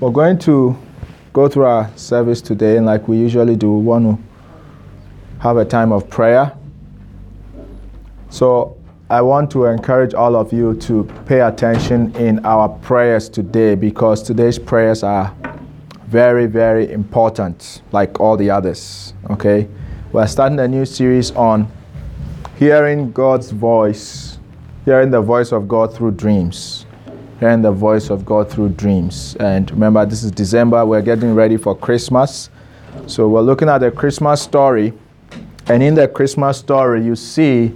We're going to go through our service today, and like we usually do, we want to have a time of prayer. So I want to encourage all of you to pay attention in our prayers today because today's prayers are very, very important, like all the others. Okay? We're starting a new series on hearing God's voice, hearing the voice of God through dreams. Hearing the voice of God through dreams. And remember, this is December, we're getting ready for Christmas. So we're looking at the Christmas story. And in the Christmas story, you see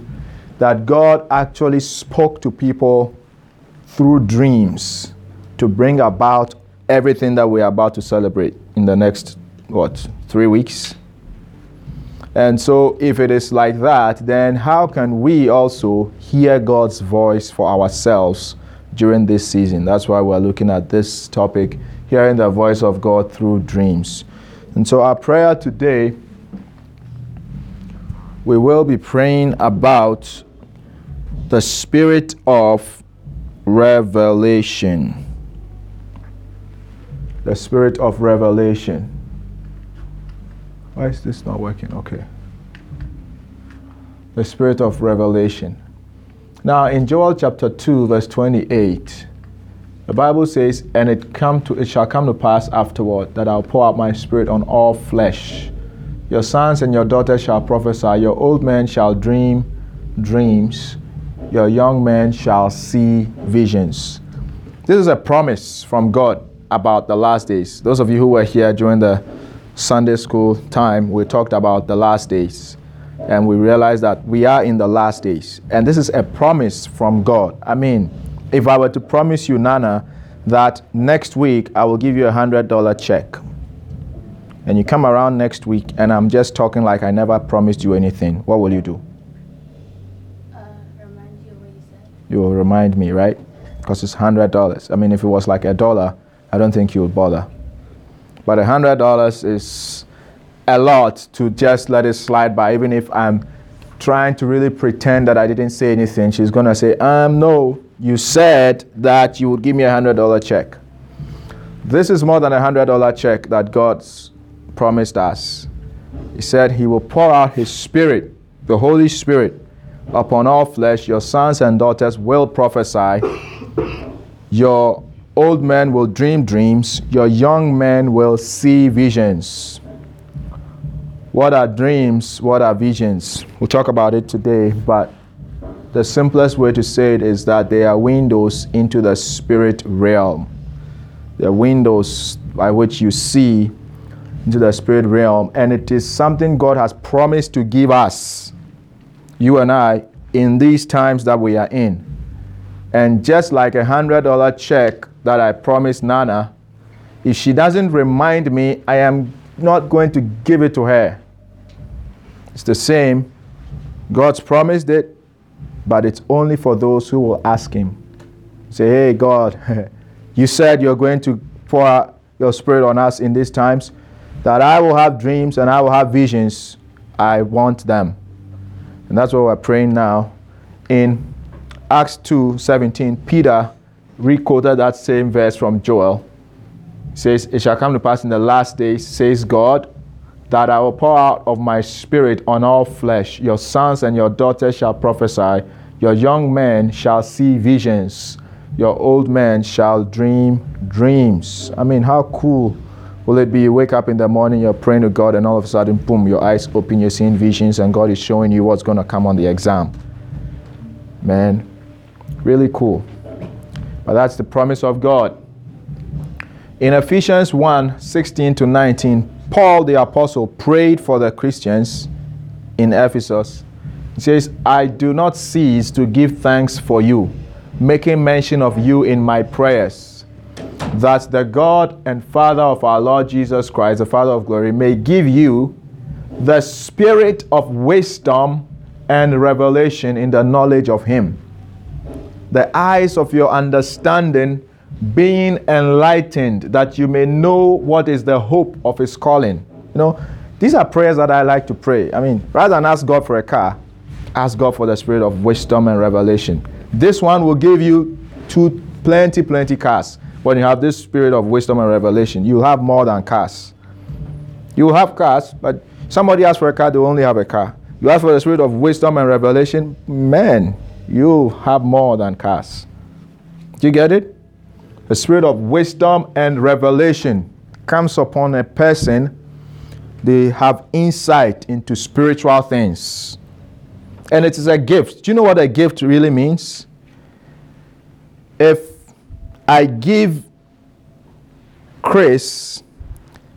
that God actually spoke to people through dreams to bring about everything that we are about to celebrate in the next, what, three weeks? And so, if it is like that, then how can we also hear God's voice for ourselves during this season? That's why we're looking at this topic hearing the voice of God through dreams. And so, our prayer today, we will be praying about the spirit of revelation. The spirit of revelation. Why is this not working? Okay. The spirit of revelation. Now in Joel chapter 2 verse 28, the Bible says, "And it come to it shall come to pass afterward that I'll pour out my spirit on all flesh. Your sons and your daughters shall prophesy, your old men shall dream dreams, your young men shall see visions." This is a promise from God about the last days. Those of you who were here during the Sunday school time, we talked about the last days. And we realize that we are in the last days. And this is a promise from God. I mean, if I were to promise you, Nana, that next week I will give you a $100 check, and you come around next week and I'm just talking like I never promised you anything, what will you do? Uh, remind you what you said. You will remind me, right? Because it's $100. I mean, if it was like a dollar, I don't think you would bother. But a hundred dollars is a lot to just let it slide by, even if I'm trying to really pretend that I didn't say anything. She's gonna say, um, no, you said that you would give me a hundred dollar check. This is more than a hundred dollar check that God's promised us. He said he will pour out his spirit, the Holy Spirit, upon all flesh. Your sons and daughters will prophesy. Your old men will dream dreams, your young men will see visions. What are dreams? What are visions? We'll talk about it today, but the simplest way to say it is that they are windows into the spirit realm. They're windows by which you see into the spirit realm, and it is something God has promised to give us, you and I, in these times that we are in. And just like a hundred dollar check that I promised Nana, if she doesn't remind me, I am not going to give it to her. It's the same. God's promised it, but it's only for those who will ask Him. Say, hey, God, you said you're going to pour out your Spirit on us in these times, that I will have dreams and I will have visions. I want them. And that's what we're praying now. In Acts 2 17, Peter requoted that same verse from Joel. Says, It shall come to pass in the last days, says God, that I will pour out of my spirit on all flesh. Your sons and your daughters shall prophesy, your young men shall see visions, your old men shall dream dreams. I mean, how cool will it be? You wake up in the morning, you're praying to God, and all of a sudden, boom, your eyes open, you're seeing visions, and God is showing you what's going to come on the exam. Man, really cool. But that's the promise of God. In Ephesians 1 16 to 19, Paul the Apostle prayed for the Christians in Ephesus. He says, I do not cease to give thanks for you, making mention of you in my prayers, that the God and Father of our Lord Jesus Christ, the Father of glory, may give you the spirit of wisdom and revelation in the knowledge of Him the eyes of your understanding being enlightened, that you may know what is the hope of his calling. You know, these are prayers that I like to pray. I mean, rather than ask God for a car, ask God for the spirit of wisdom and revelation. This one will give you two plenty, plenty cars. when you have this spirit of wisdom and revelation, you will have more than cars. You will have cars, but somebody asks for a car, they only have a car. You ask for the spirit of wisdom and revelation, man, you have more than cars. Do you get it? The spirit of wisdom and revelation comes upon a person, they have insight into spiritual things. And it is a gift. Do you know what a gift really means? If I give Chris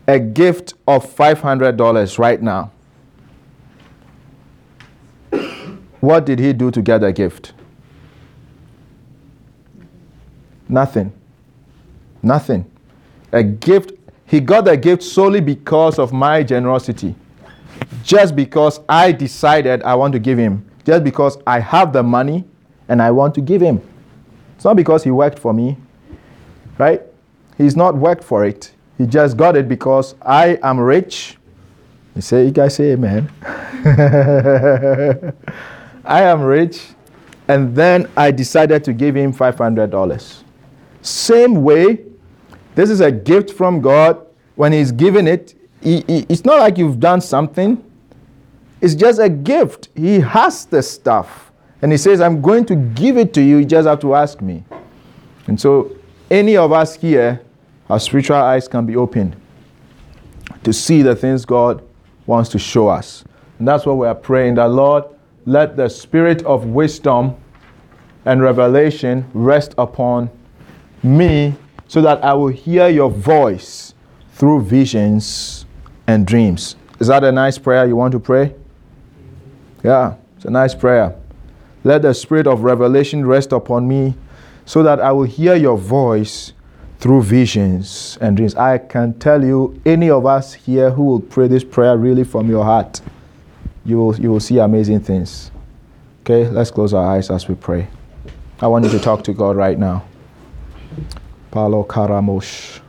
a gift of $500 right now, what did he do to get a gift? Nothing. Nothing. A gift, he got the gift solely because of my generosity. Just because I decided I want to give him. Just because I have the money and I want to give him. It's not because he worked for me, right? He's not worked for it. He just got it because I am rich. You say, you guys say amen. I am rich. And then I decided to give him $500. Same way, this is a gift from God. When He's giving it, he, he, it's not like you've done something, it's just a gift. He has the stuff. And He says, I'm going to give it to you. You just have to ask me. And so, any of us here, our spiritual eyes can be opened to see the things God wants to show us. And that's what we are praying that, Lord, let the spirit of wisdom and revelation rest upon me so that I will hear your voice through visions and dreams. Is that a nice prayer you want to pray? Yeah, it's a nice prayer. Let the spirit of revelation rest upon me so that I will hear your voice through visions and dreams. I can tell you, any of us here who will pray this prayer really from your heart, you will, you will see amazing things. Okay, let's close our eyes as we pray. I want you to talk to God right now. Palo Karamosh,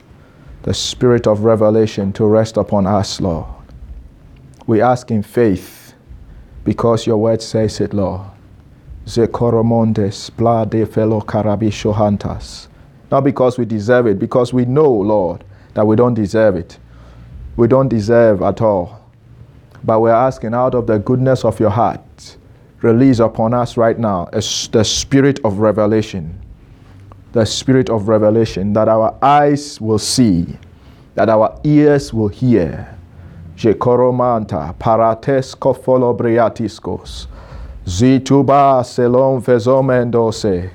the spirit of revelation to rest upon us, Lord. We ask in faith because your word says it, Lord. Zekoromondes, de fellow karabishohantas. Not because we deserve it, because we know, Lord, that we don't deserve it. We don't deserve at all. But we're asking out of the goodness of your heart, release upon us right now the spirit of revelation the spirit of revelation, that our eyes will see, that our ears will hear. Jekoromanta, parates kofolobriatiskos, zituba selon vezomendose,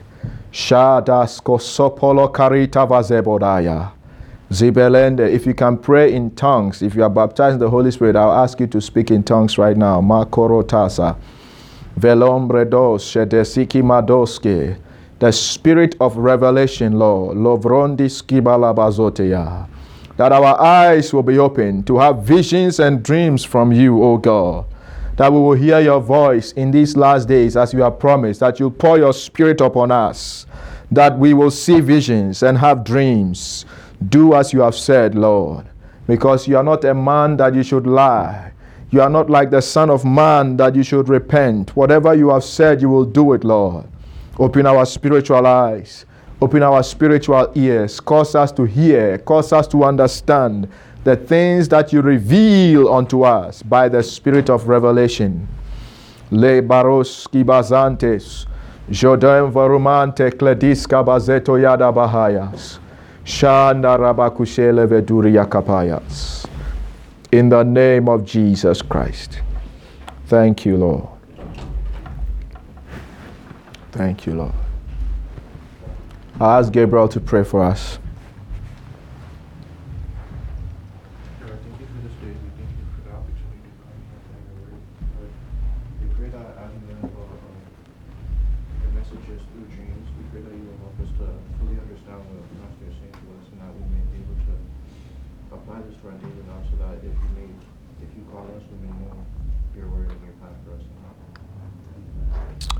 shadas kosopolo karita vazebodaya. Zibelende, if you can pray in tongues, if you are baptized in the Holy Spirit, I'll ask you to speak in tongues right now. Makorotasa. Velombre dos, shedesiki madoske the spirit of revelation, Lord, that our eyes will be open to have visions and dreams from you, O God. That we will hear your voice in these last days as you have promised, that you pour your spirit upon us, that we will see visions and have dreams. Do as you have said, Lord, because you are not a man that you should lie. You are not like the Son of Man that you should repent. Whatever you have said, you will do it, Lord. Open our spiritual eyes. Open our spiritual ears. Cause us to hear. Cause us to understand the things that you reveal unto us by the spirit of revelation. Le baros kibazantes. Jodem varumante klediska bazeto yada bahayas. Shanda rabakushele veduria kapayas. In the name of Jesus Christ. Thank you, Lord. Thank you, Lord. I'll ask Gabriel to pray for us.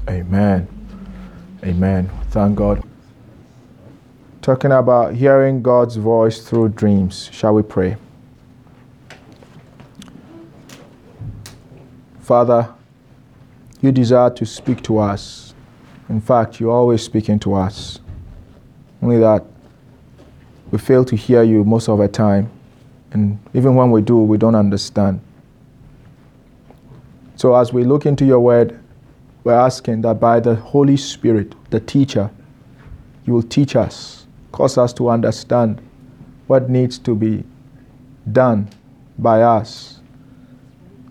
Amen. Thank God. Talking about hearing God's voice through dreams. Shall we pray? Father, you desire to speak to us. In fact, you're always speaking to us. Only that we fail to hear you most of the time. And even when we do, we don't understand. So as we look into your word, we're asking that by the Holy Spirit, the teacher, you will teach us, cause us to understand what needs to be done by us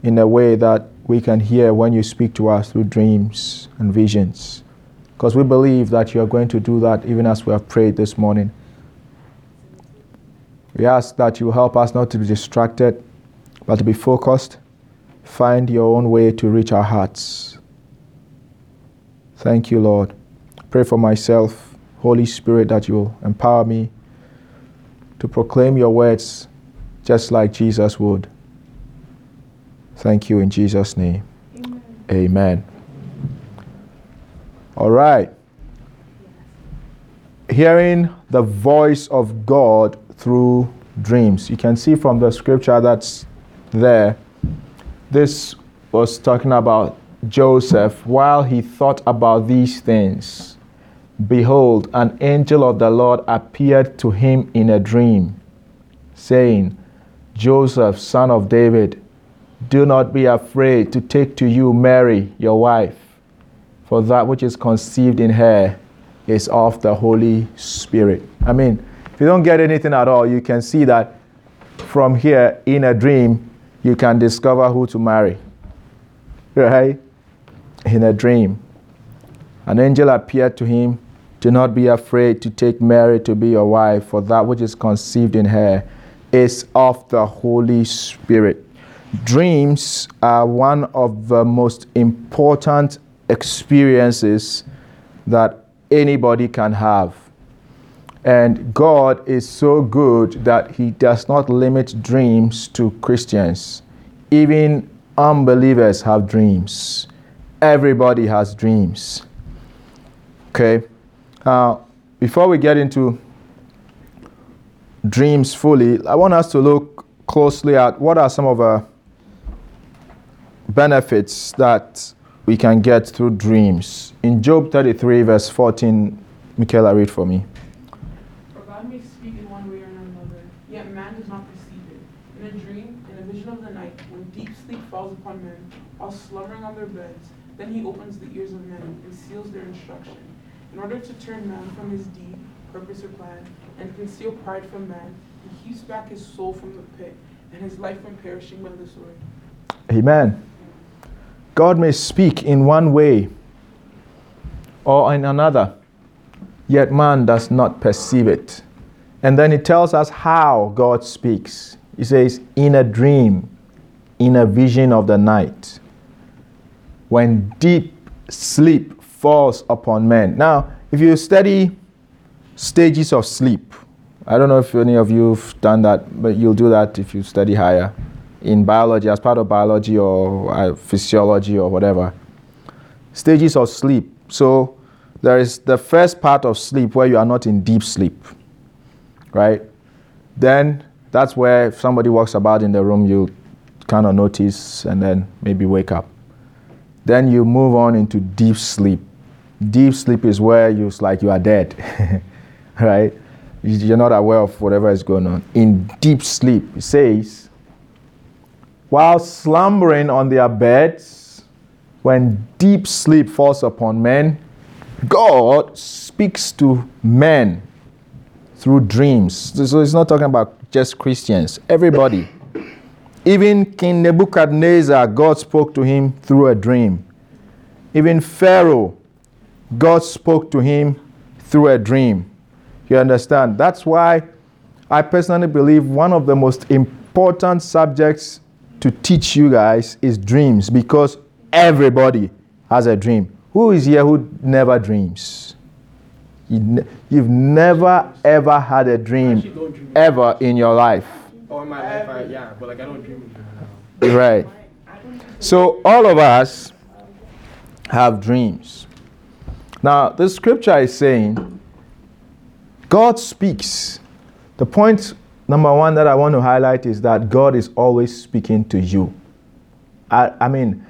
in a way that we can hear when you speak to us through dreams and visions. Because we believe that you are going to do that even as we have prayed this morning. We ask that you help us not to be distracted, but to be focused. Find your own way to reach our hearts. Thank you, Lord. Pray for myself, Holy Spirit, that you will empower me to proclaim your words just like Jesus would. Thank you in Jesus' name. Amen. Amen. All right. Hearing the voice of God through dreams. You can see from the scripture that's there, this was talking about Joseph while he thought about these things. Behold, an angel of the Lord appeared to him in a dream, saying, Joseph, son of David, do not be afraid to take to you Mary, your wife, for that which is conceived in her is of the Holy Spirit. I mean, if you don't get anything at all, you can see that from here in a dream, you can discover who to marry. Right? In a dream. An angel appeared to him. Do not be afraid to take Mary to be your wife, for that which is conceived in her is of the Holy Spirit. Dreams are one of the most important experiences that anybody can have. And God is so good that He does not limit dreams to Christians. Even unbelievers have dreams. Everybody has dreams. Okay? Uh, before we get into dreams fully, I want us to look closely at what are some of the benefits that we can get through dreams. In Job 33, verse 14, Michaela, read for me. For God may speak in one way or another, yet man does not perceive it. In a dream, in a vision of the night, when deep sleep falls upon men, while slumbering on their beds, then he opens the ears of men and seals their instruction, in order to turn man from his deed, purpose, or plan, and conceal pride from man, he keeps back his soul from the pit, and his life from perishing by the sword. Amen. God may speak in one way or in another, yet man does not perceive it. And then he tells us how God speaks. He says, in a dream, in a vision of the night, when deep sleep falls upon men. Now, if you study stages of sleep, I don't know if any of you have done that, but you'll do that if you study higher in biology, as part of biology or uh, physiology or whatever. Stages of sleep. So there is the first part of sleep where you are not in deep sleep, right? Then that's where if somebody walks about in the room, you kind of notice and then maybe wake up. Then you move on into deep sleep. Deep sleep is where you like you are dead, right? You're not aware of whatever is going on. In deep sleep, it says, while slumbering on their beds, when deep sleep falls upon men, God speaks to men through dreams. So it's not talking about just Christians, everybody. Even King Nebuchadnezzar, God spoke to him through a dream. Even Pharaoh, God spoke to him through a dream. You understand? That's why I personally believe one of the most important subjects to teach you guys is dreams because everybody has a dream. Who is here who never dreams? You have never ever had a dream ever in your life. In my life, I, yeah, but like I don't dream. Right. So all of us have dreams. Now, the scripture is saying God speaks. The point Number one that I want to highlight is that God is always speaking to you. I, I mean,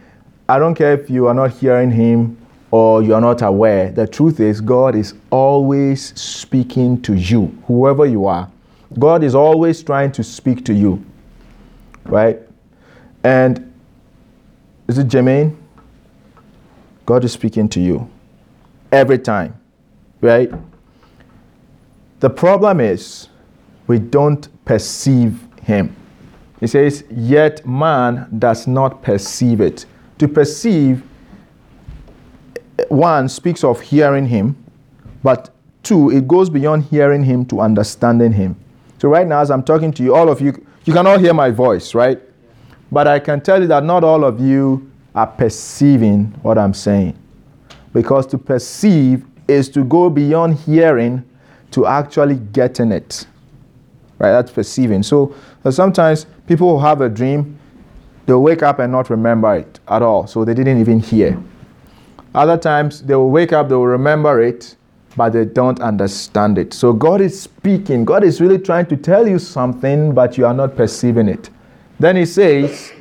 I don't care if you are not hearing Him or you are not aware. The truth is, God is always speaking to you, whoever you are. God is always trying to speak to you, right? And is it Jermaine? God is speaking to you every time, right? The problem is we don't perceive Him. He says, Yet man does not perceive it. To perceive, one speaks of hearing Him, but two, it goes beyond hearing Him to understanding Him. So, right now, as I'm talking to you, all of you, you can all hear my voice, right? But I can tell you that not all of you are perceiving what I'm saying. Because to perceive is to go beyond hearing to actually getting it. Right? That's perceiving. So sometimes people who have a dream, they'll wake up and not remember it at all. So they didn't even hear. Other times they will wake up, they will remember it, but they don't understand it. So God is speaking. God is really trying to tell you something, but you are not perceiving it. Then he says,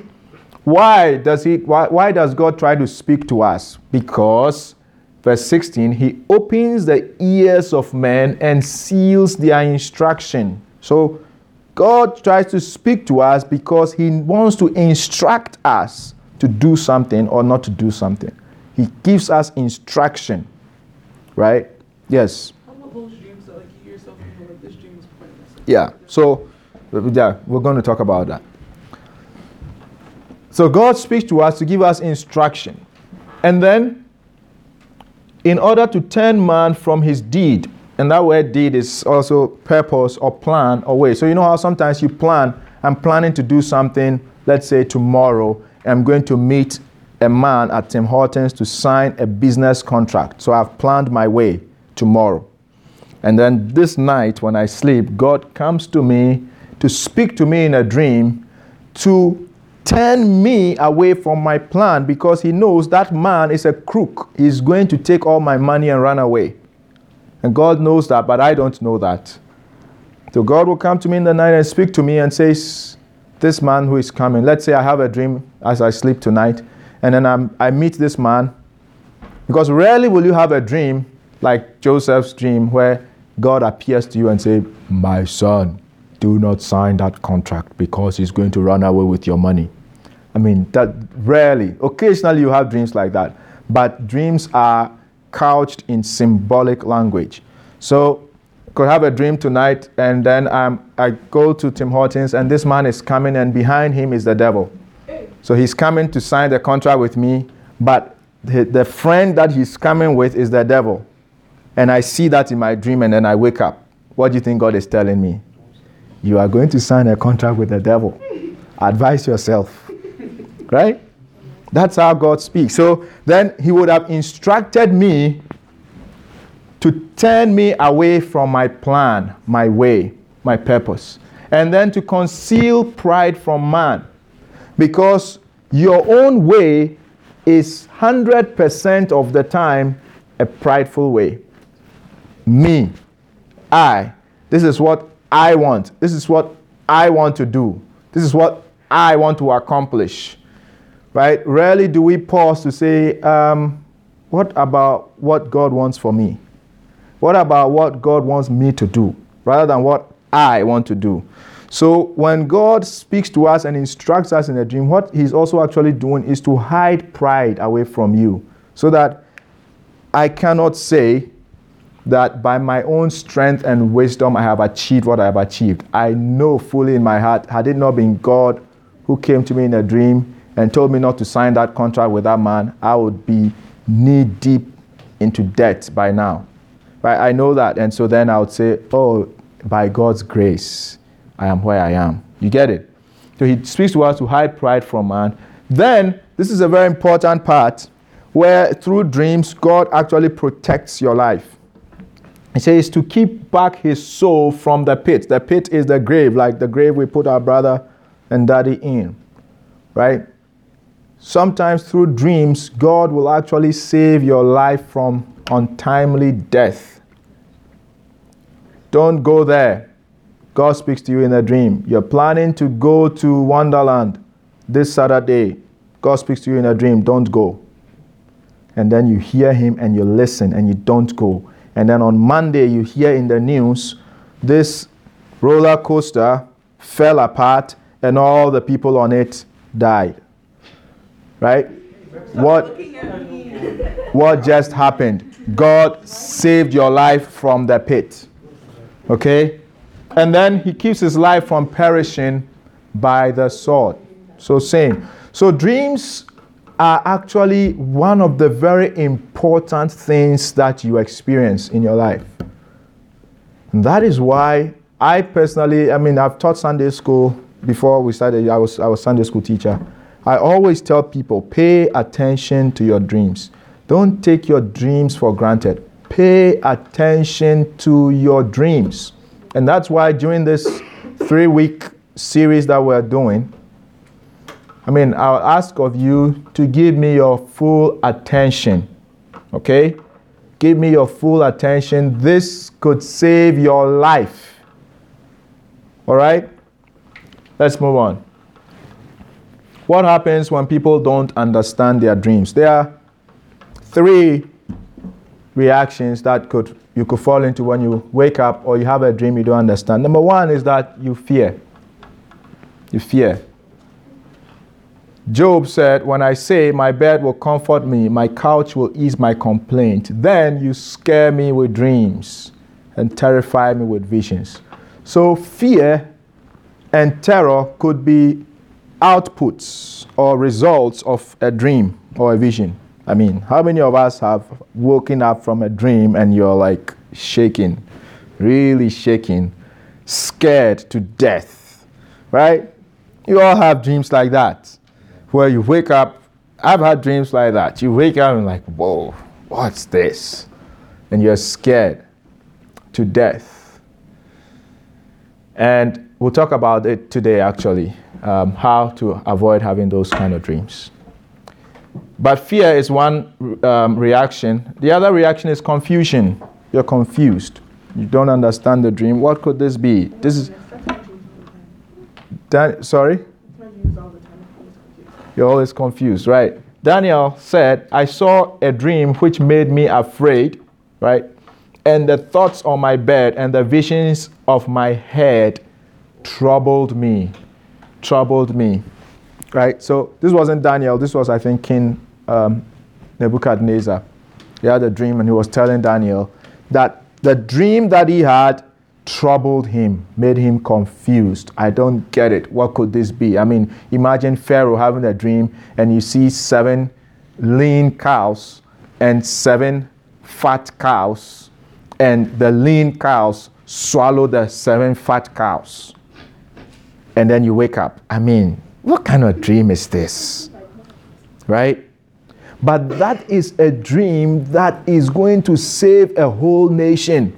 why does he why, why does God try to speak to us? Because verse 16, he opens the ears of men and seals their instruction. So God tries to speak to us because he wants to instruct us to do something or not to do something. He gives us instruction. Right? Yes. How about those dreams that like you hear yourself and like this dream is pointless? Yeah. So yeah, we're going to talk about that. So God speaks to us to give us instruction. And then, in order to turn man from his deed, and that word deed is also purpose or plan or way. So you know how sometimes you plan, I'm planning to do something, let's say tomorrow, I'm going to meet a man at Tim Hortons to sign a business contract. So I've planned my way tomorrow. And then this night when I sleep, God comes to me to speak to me in a dream to turn me away from my plan because he knows that man is a crook. He's going to take all my money and run away. And God knows that, but I don't know that. So God will come to me in the night and speak to me and says, This man who is coming, let's say I have a dream as I sleep tonight, and then I'm, I meet this man. Because rarely will you have a dream like Joseph's dream where God appears to you and say, My son, do not sign that contract because he's going to run away with your money. I mean, that rarely, occasionally you have dreams like that, but dreams are couched in symbolic language. So, could have a dream tonight, and then um, I go to Tim Hortons, and this man is coming, and behind him is the devil. So he's coming to sign the contract with me, but the, the friend that he's coming with is the devil. And I see that in my dream, and then I wake up. What do you think God is telling me? You are going to sign a contract with the devil. Advise yourself. Right? That's how God speaks. So then he would have instructed me to turn me away from my plan, my way, my purpose, and then to conceal pride from man. Because your own way is 100% of the time a prideful way. Me, I, this is what I want. This is what I want to do. This is what I want to accomplish. Right? Rarely do we pause to say, um, what about what God wants for me? What about what God wants me to do rather than what I want to do? So when God speaks to us and instructs us in a dream, what He's also actually doing is to hide pride away from you so that I cannot say that by my own strength and wisdom I have achieved what I have achieved. I know fully in my heart, had it not been God who came to me in a dream and told me not to sign that contract with that man, I would be knee deep into debt by now. Right? I know that. And so then I would say, oh, by God's grace, I am where I am. You get it? So he speaks to us to hide pride from man. Then, this is a very important part where through dreams, God actually protects your life. He says to keep back his soul from the pit. The pit is the grave, like the grave we put our brother and daddy in. Right? Sometimes through dreams, God will actually save your life from untimely death. Don't go there. God speaks to you in a dream. You're planning to go to Wonderland this Saturday. God speaks to you in a dream. Don't go. And then you hear him and you listen and you don't go. And then on Monday, you hear in the news this roller coaster fell apart and all the people on it died. Right? What, what just happened? God saved your life from the pit. Okay? And then he keeps his life from perishing by the sword. So, same. So, dreams are actually one of the very important things that you experience in your life. And that is why I personally, I mean, I've taught Sunday school before we started, I was, I was Sunday school teacher. I always tell people pay attention to your dreams. Don't take your dreams for granted. Pay attention to your dreams. And that's why during this three week series that we're doing, I mean, I'll ask of you to give me your full attention. Okay? Give me your full attention. This could save your life. All right? Let's move on. What happens when people don't understand their dreams? There are three reactions that could you could fall into when you wake up or you have a dream you don't understand. Number one is that you fear. You fear. Job said, When I say my bed will comfort me, my couch will ease my complaint, then you scare me with dreams and terrify me with visions. So, fear and terror could be outputs or results of a dream or a vision. I mean, how many of us have woken up from a dream and you're like shaking, really shaking, scared to death, right? You all have dreams like that where you wake up. I've had dreams like that. You wake up and like, whoa, what's this? And you're scared to death. And we'll talk about it today, actually, um, how to avoid having those kind of dreams. But fear is one um, reaction. The other reaction is confusion. You're confused. You don't understand the dream. What could this be? This is. Dan- sorry? You're always confused, right? Daniel said, I saw a dream which made me afraid, right? And the thoughts on my bed and the visions of my head troubled me. Troubled me. Right? So this wasn't Daniel. This was, I think, King um, Nebuchadnezzar. He had a dream and he was telling Daniel that the dream that he had troubled him, made him confused. I don't get it. What could this be? I mean, imagine Pharaoh having a dream and you see seven lean cows and seven fat cows, and the lean cows swallow the seven fat cows. And then you wake up. I mean, what kind of dream is this? Right? But that is a dream that is going to save a whole nation.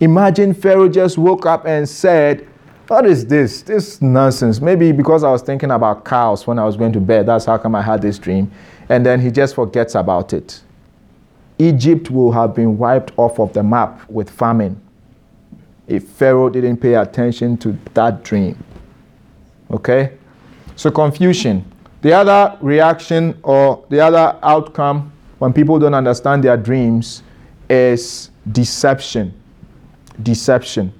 Imagine Pharaoh just woke up and said, What is this? This nonsense. Maybe because I was thinking about cows when I was going to bed. That's how come I had this dream. And then he just forgets about it. Egypt will have been wiped off of the map with famine if Pharaoh didn't pay attention to that dream. Okay? So, confusion. The other reaction or the other outcome when people don't understand their dreams is deception. Deception.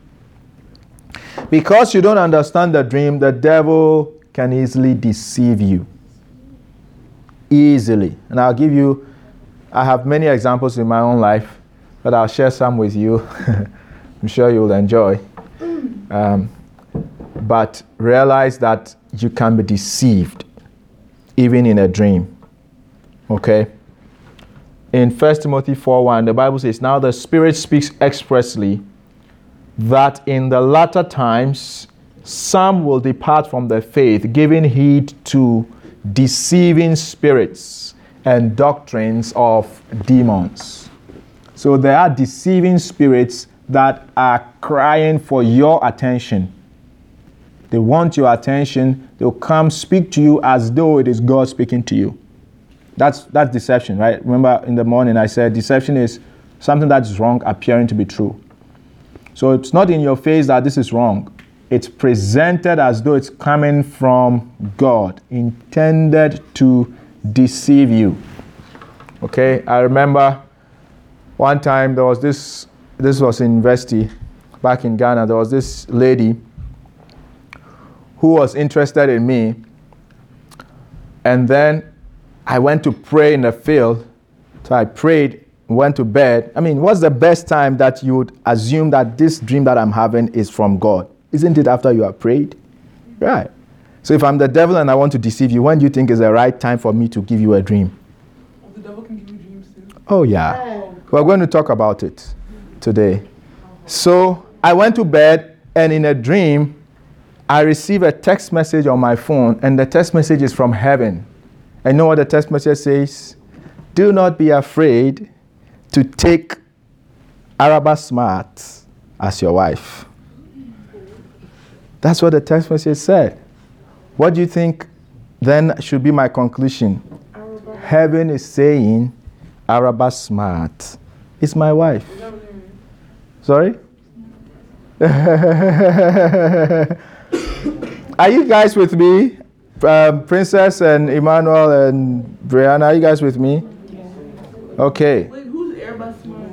Because you don't understand the dream, the devil can easily deceive you. Easily. And I'll give you, I have many examples in my own life, but I'll share some with you. I'm sure you'll enjoy. Um, but realize that you can be deceived even in a dream. Okay? In 1 Timothy 4 1, the Bible says, Now the Spirit speaks expressly that in the latter times some will depart from the faith, giving heed to deceiving spirits and doctrines of demons. So there are deceiving spirits that are crying for your attention. They want your attention. They'll come speak to you as though it is God speaking to you. That's that's deception, right? Remember in the morning I said deception is something that is wrong appearing to be true. So it's not in your face that this is wrong. It's presented as though it's coming from God, intended to deceive you. Okay, I remember one time there was this, this was in university, back in Ghana, there was this lady who was interested in me. And then I went to pray in the field. So I prayed, went to bed. I mean, what's the best time that you would assume that this dream that I'm having is from God? Isn't it after you have prayed? Right. So if I'm the devil and I want to deceive you, when do you think is the right time for me to give you a dream? Oh, the devil can give you dreams too. Oh, yeah. We're going to talk about it today. So I went to bed, and in a dream, I received a text message on my phone, and the text message is from heaven. I know what the text message says? Do not be afraid to take Araba Smart as your wife. That's what the text message said. What do you think then should be my conclusion? Heaven is saying Araba Smart is my wife. Sorry? are you guys with me? Um, Princess and Emmanuel and Brianna, are you guys with me? Okay. Wait, who's Airbus Smart?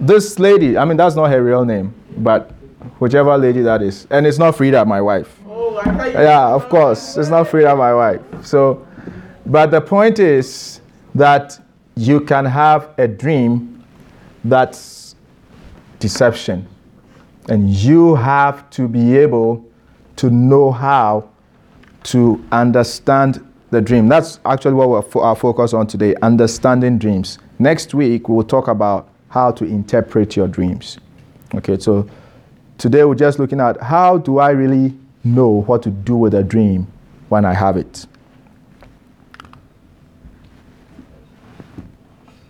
This lady, I mean, that's not her real name, but whichever lady that is. And it's not Frida, my wife. Oh, I thought you Yeah, of course. It's not Frida, my wife. So, but the point is that you can have a dream that's deception. And you have to be able to know how to understand the dream. That's actually what we're fo- our focus on today understanding dreams. Next week, we'll talk about how to interpret your dreams. Okay, so today we're just looking at how do I really know what to do with a dream when I have it.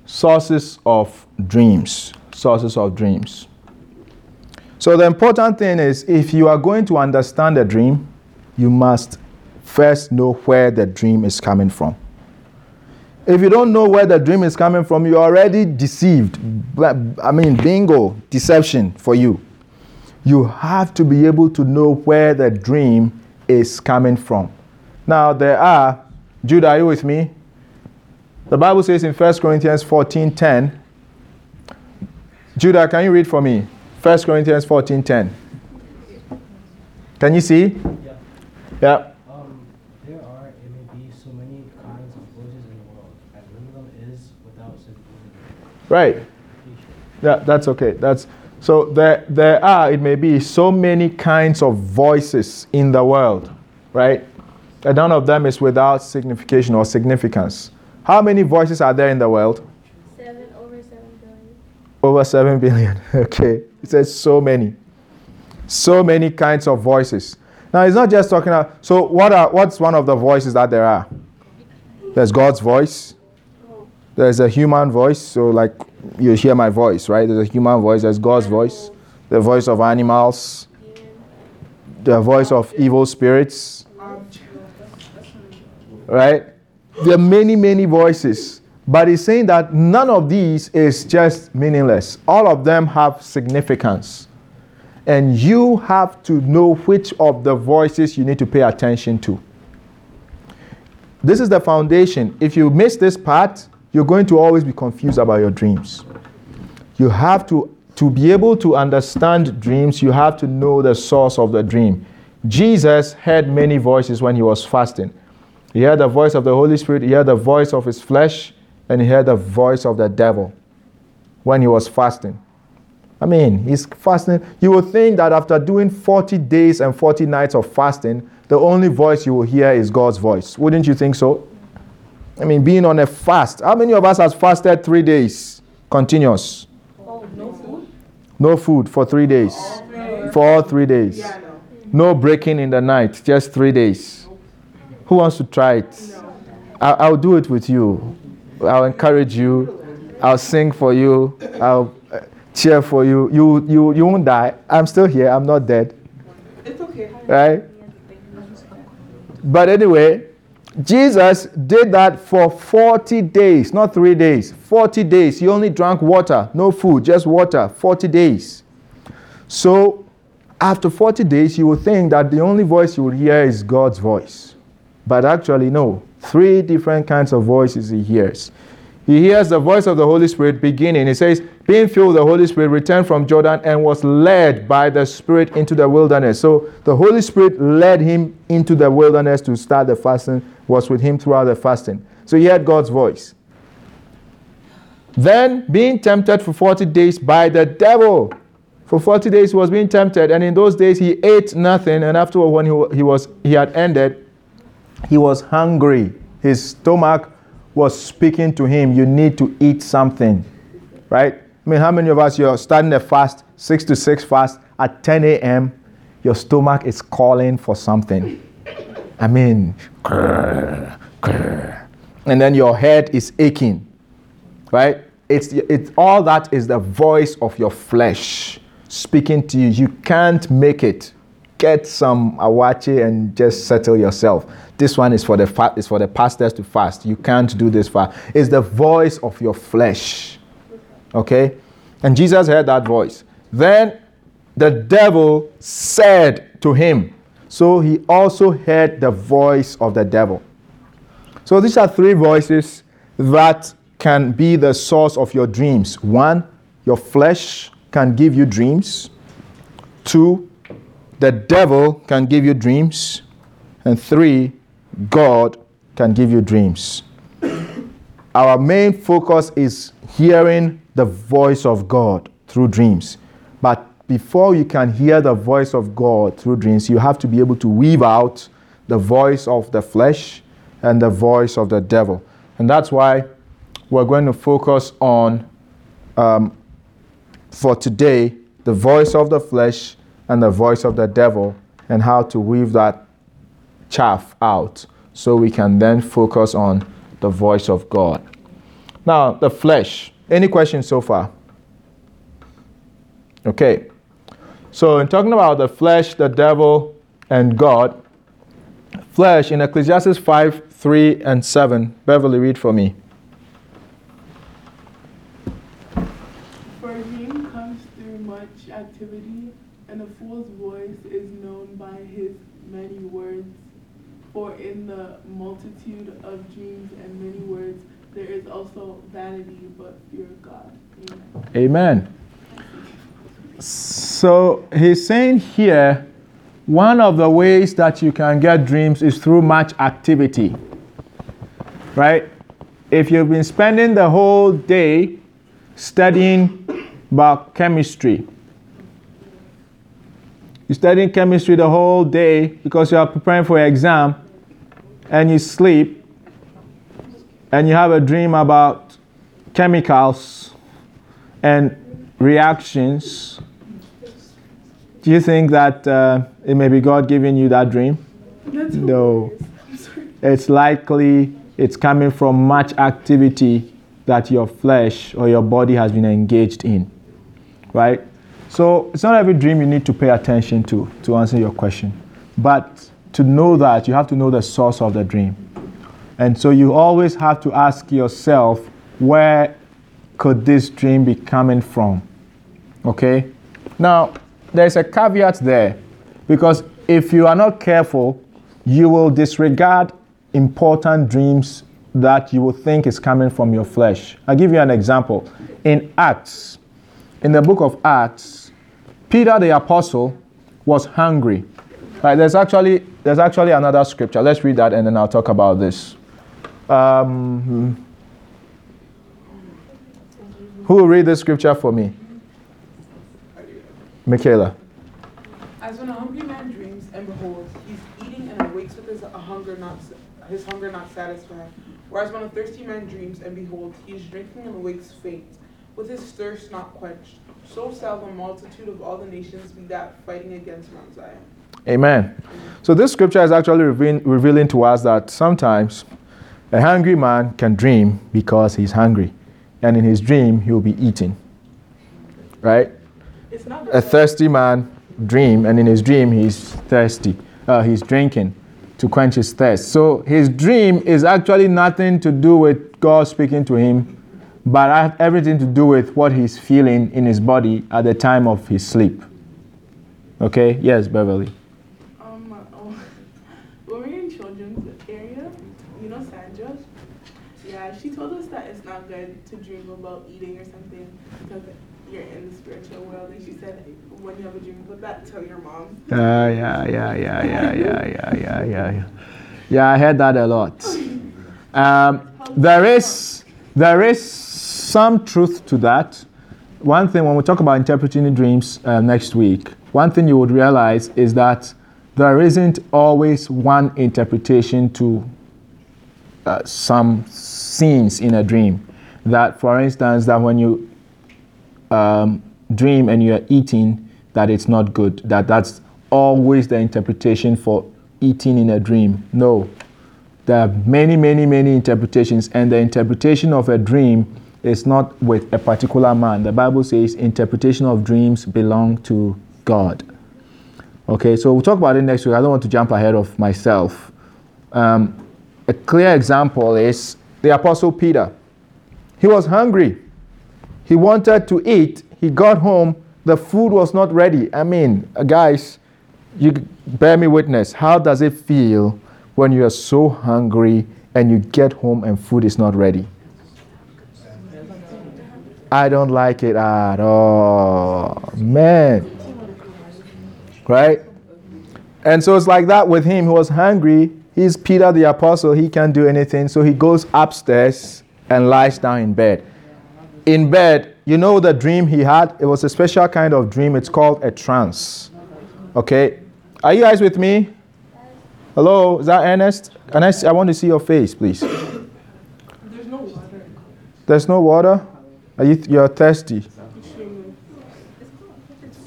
Sources of dreams. Sources of dreams. So the important thing is if you are going to understand a dream, you must first know where the dream is coming from. If you don't know where the dream is coming from, you're already deceived. I mean, bingo, deception for you. You have to be able to know where the dream is coming from. Now, there are, Judah, are you with me? The Bible says in 1 Corinthians 14:10. Judah, can you read for me? 1 Corinthians 14:10. Can you see? Yeah. Yeah. Um, there are, it may be, so many kinds of voices in the world, and one of them is without signification. Right. Yeah, that's okay. That's so there there are, it may be, so many kinds of voices in the world, right? And none of them is without signification or significance. How many voices are there in the world? Seven over seven billion. Over 7 billion. Okay. It says so many. So many kinds of voices. Now it's not just talking about so what are what's one of the voices that there are? There's God's voice. There's a human voice, so like you hear my voice, right? There's a human voice, there's God's voice, the voice of animals, the voice of evil spirits, right? There are many, many voices, but he's saying that none of these is just meaningless. All of them have significance. And you have to know which of the voices you need to pay attention to. This is the foundation. If you miss this part, you're going to always be confused about your dreams. You have to, to be able to understand dreams, you have to know the source of the dream. Jesus heard many voices when he was fasting. He heard the voice of the Holy Spirit, he heard the voice of his flesh, and he heard the voice of the devil when he was fasting. I mean, he's fasting. You would think that after doing 40 days and 40 nights of fasting, the only voice you will hear is God's voice. Wouldn't you think so? I mean, being on a fast. How many of us has fasted three days continuous? Oh, no food? No food for three days. For all three days. Yeah, no. No breaking in the night, just three days. Who wants to try it? I'll, I'll do it with you. I'll encourage you. I'll sing for you. I'll uh, cheer for you. You, you. you won't die. I'm still here. I'm not dead. It's okay. Right? But anyway, Jesus did that for 40 days, not three days. 40 days. He only drank water, no food, just water. 40 days. So, after 40 days, you would think that the only voice you would hear is God's voice. But actually, no. Three different kinds of voices he hears. he hears the voice of the Holy Spirit beginning. He says, being filled with the Holy Spirit, returned from Jordan and was led by the Spirit into the wilderness. So the Holy Spirit led him into the wilderness to start the fasting, was with him throughout the fasting. So he heard God's voice. Then being tempted for 40 days by the devil. For 40 days he was being tempted, and in those days he ate nothing, and afterward when he, he was he had ended, he was hungry. His stomach was speaking to him, you need to eat something. Right? I mean, how many of us you're starting a fast, six to six fast at 10 a.m., your stomach is calling for something. I mean, and then your head is aching. Right? It's, it's all that is the voice of your flesh speaking to you. You can't make it. Get some awache and just settle yourself. This one is for the fa- is for the pastors to fast. You can't do this fast. It's the voice of your flesh. Okay? And Jesus heard that voice. Then the devil said to him, so he also heard the voice of the devil. So these are three voices that can be the source of your dreams. One, your flesh can give you dreams. Two, the devil can give you dreams. And three, God can give you dreams. Our main focus is hearing the voice of God through dreams. But before you can hear the voice of God through dreams, you have to be able to weave out the voice of the flesh and the voice of the devil. And that's why we're going to focus on, um, for today, the voice of the flesh and the voice of the devil and how to weave that chaff out so we can then focus on the voice of God. Now, the flesh. Any questions so far? Okay. So, in talking about the flesh, the devil, and God, flesh in Ecclesiastes 5 3 and 7. Beverly, read for me. For a dream comes through much activity, and a fool's voice is known by his many words. For in the multitude of dreams and many words, there is also vanity, but fear of God. Amen. Amen. So he's saying here, one of the ways that you can get dreams is through much activity. Right? If you've been spending the whole day studying about chemistry, you're studying chemistry the whole day because you are preparing for your exam, and you sleep, and you have a dream about chemicals and reactions, do you think that uh, it may be God giving you that dream? That's No. hilarious. I'm sorry. It's likely it's coming from much activity that your flesh or your body has been engaged in. Right? So it's not every dream you need to pay attention to to answer your question. But to know that, you have to know the source of the dream. And so you always have to ask yourself, where could this dream be coming from? Okay? Now, there's a caveat there because if you are not careful, you will disregard important dreams that you will think is coming from your flesh. I'll give you an example. In Acts, in the book of Acts, Peter the apostle was hungry. Right, there's actually there's actually another scripture. Let's read that and then I'll talk about this. Um, who will read this scripture for me? Michaela. As when a hungry man dreams, and behold, he's eating and awakes with his hunger not his hunger not satisfied. Whereas when a thirsty man dreams, and behold, he is drinking and awakes faint, with his thirst not quenched. So shall the multitude of all the nations be that fighting against Mount Zion. Amen. So this scripture is actually revealing, revealing to us that sometimes a hungry man can dream because he's hungry, and in his dream he will be eating. Right? A thirsty man dream, and in his dream he's thirsty. Uh, he's drinking to quench his thirst. So his dream is actually nothing to do with God speaking to him, but everything to do with what he's feeling in his body at the time of his sleep. Okay? Yes, Beverly. Um, oh, when we were in children's area, you know Sandra? Yeah, she told us that it's not good to dream about eating or something because you're in the spiritual world. And she when you have a dream about that, tell your mom. Uh, yeah, yeah, yeah, yeah, yeah, yeah, yeah, yeah, yeah. Yeah, I heard that a lot. Um, there is there is some truth to that. One thing when we talk about interpreting dreams uh, next week, one thing you would realize is that there isn't always one interpretation to uh, some scenes in a dream. That, for instance, that when you um, dream and you are eating, that it's not good. That that's always the interpretation for eating in a dream. No, there are many, many, many interpretations, and the interpretation of a dream is not with a particular man. The Bible says interpretation of dreams belong to God. Okay, so we'll talk about it next week. I don't want to jump ahead of myself. Um, a clear example is the Apostle Peter. He was hungry. He wanted to eat. He got home. The food was not ready. I mean, uh, guys, you bear me witness. How does it feel when you are so hungry and you get home and food is not ready? I don't like it at all. Man. Right? And so it's like that with him. He was hungry. He's Peter the apostle. He can't do anything. So he goes upstairs and lies down in bed. In bed, you know the dream he had? It was a special kind of dream. It's called a trance. Okay? Are you guys with me? Hello? Is that Ernest? Ernest, I I want to see your face, please. There's no water. There's no water? Are you you're thirsty?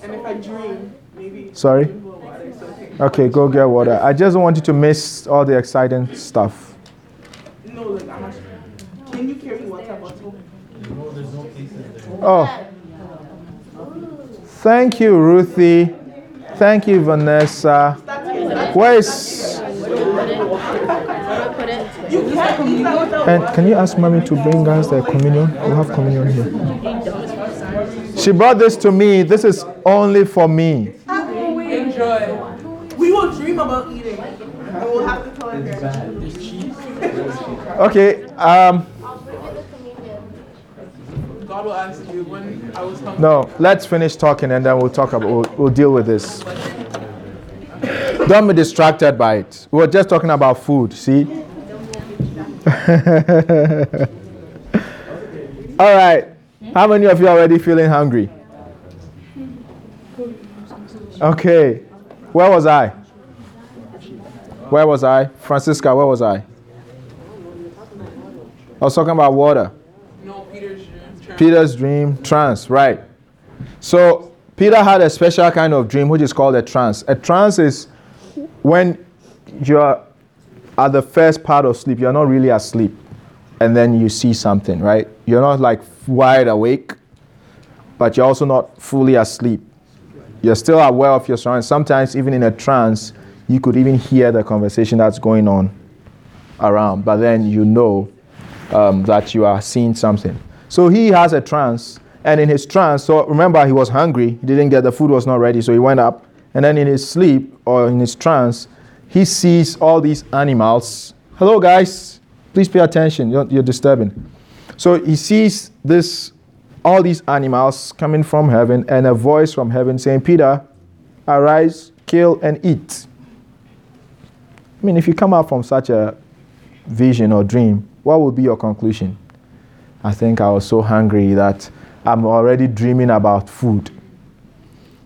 And if I dream, maybe. Sorry? drink more water, so okay. Go get water. I just want you to miss all the exciting stuff. No, like. Can you carry water bottle? No, there's no places there. Oh. Thank you, Ruthie. Thank you, Vanessa. Where is. And can you ask mommy to bring us the communion? We'll have communion here. She brought this to me. This is only for me. Enjoy. We will dream about eating. And we'll have to tell her. It's bad. There's cheese. Okay. Um, I'll bring you the communion. God will answer you when I was hungry. no, let's finish talking and then we'll talk about. We'll, we'll deal with this. Don't be distracted by it. We were just talking about food. See. All right. How many of you are already feeling hungry? Okay. Where was I? Where was I? Francisca, where was I? I was talking about water. Peter's dream. Trance, right. So Peter had a special kind of dream which is called a trance. A trance is when you're at the first part of sleep, you're not really asleep, and then you see something, right? You're not like wide awake, but you're also not fully asleep. You're still aware of your surroundings. Sometimes, even in a trance, you could even hear the conversation that's going on around, but then you know um, that you are seeing something. So he has a trance, and in his trance, so remember, he was hungry, he didn't get the food was not ready, so he went up, and then in his sleep or in his trance, he sees all these animals. Hello, guys, please pay attention, you're, you're disturbing. So he sees this, all these animals coming from heaven, and a voice from heaven saying, Peter, arise, kill, and eat. I mean, if you come out from such a vision or dream, what would be your conclusion? I think I was so hungry that I'm already dreaming about food.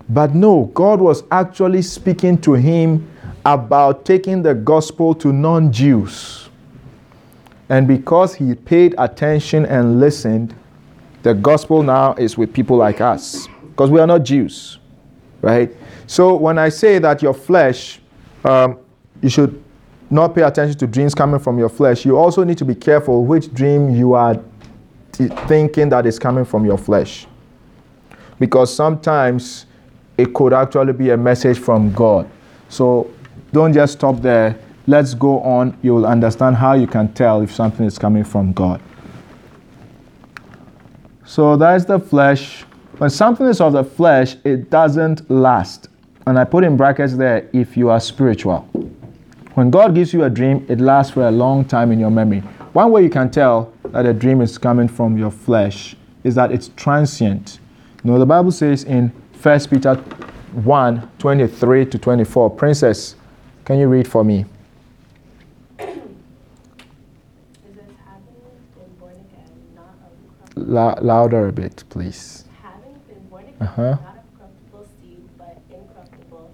But no, God was actually speaking to him about taking the gospel to non Jews. And because he paid attention and listened, the gospel now is with people like us. Because we are not Jews, right? So when I say that your flesh, um, you should not pay attention to dreams coming from your flesh, you also need to be careful which dream you are thinking that is coming from your flesh. Because sometimes it could actually be a message from God. So don't just stop there. Let's go on. You'll understand how you can tell if something is coming from God. So that's the flesh. When something is of the flesh, it doesn't last. And I put in brackets there if you are spiritual. When God gives you a dream, it lasts for a long time in your memory. One way you can tell that a dream is coming from your flesh is that it's transient. You know, the Bible says in 1 Peter 1 23 to 24, Princess, can you read for me? Is this having been born again, not of corrupt- La- louder a bit, please. having been uh-huh born again, Uh-huh. not of corruptible seed, but incorruptible,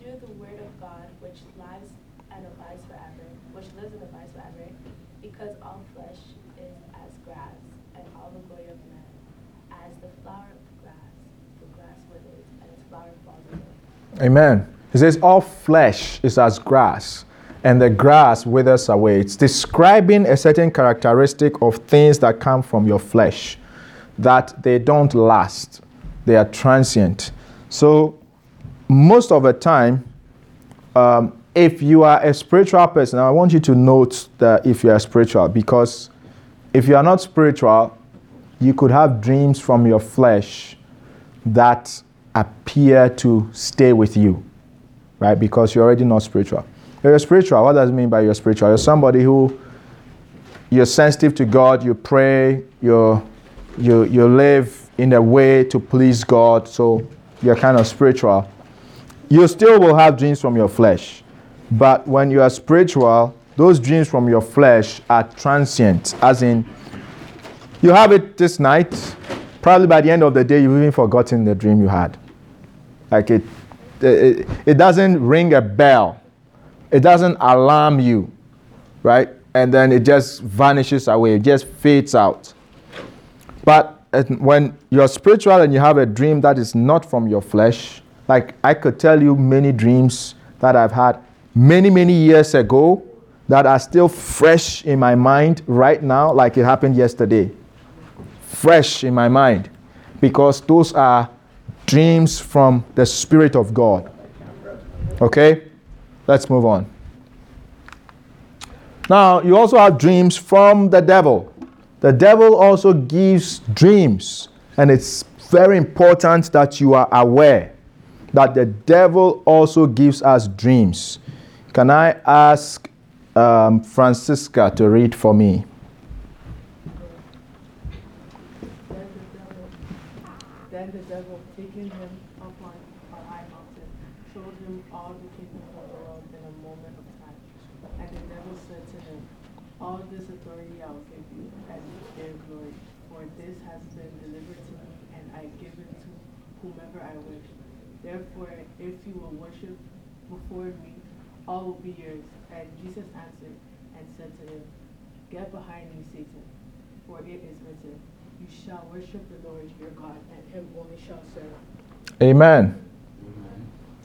through the word of God, which lives and abides forever, which lives and abides forever, because all flesh is as grass, and all the glory of man as the flower of the grass. The grass withers, and its flower falls away. Amen. He says, All flesh is as grass, and the grass withers away. It's describing a certain characteristic of things that come from your flesh, that they don't last, they are transient. So, most of the time, um, if you are a spiritual person, I want you to note that if you are spiritual, because if you are not spiritual, you could have dreams from your flesh that appear to stay with you, right? Because you're already not spiritual. You're spiritual, what does it mean by you're spiritual? You're somebody who you're sensitive to God, you pray, you you you live in a way to please God, so you're kind of spiritual. You still will have dreams from your flesh, but when you are spiritual, those dreams from your flesh are transient, as in you have it this night, probably by the end of the day, you've even forgotten the dream you had. Like it, it, it doesn't ring a bell, it doesn't alarm you, right? And then it just vanishes away, it just fades out. But uh, when you're spiritual and you have a dream that is not from your flesh, like I could tell you many dreams that I've had many, many years ago that are still fresh in my mind right now, like it happened yesterday. Fresh in my mind. Because those are dreams from the Spirit of God. Okay? Let's move on. Now, you also have dreams from the devil. The devil also gives dreams, and it's very important that you are aware that the devil also gives us dreams. Can I ask um, Francisca to read for me? Then the devil, then the devil, taking him up on a high mountain, showed him all the kingdoms of the world in a moment of time. And the devil said to him, All this authority I will give you, and their glory, for this has been delivered to me, and I give it to whomever I wish. Therefore, if you will worship before me, all will be yours. And Jesus answered and said to him, Get behind me, Satan, for it is written, You shall worship the Lord your God, and him only shall serve. Amen.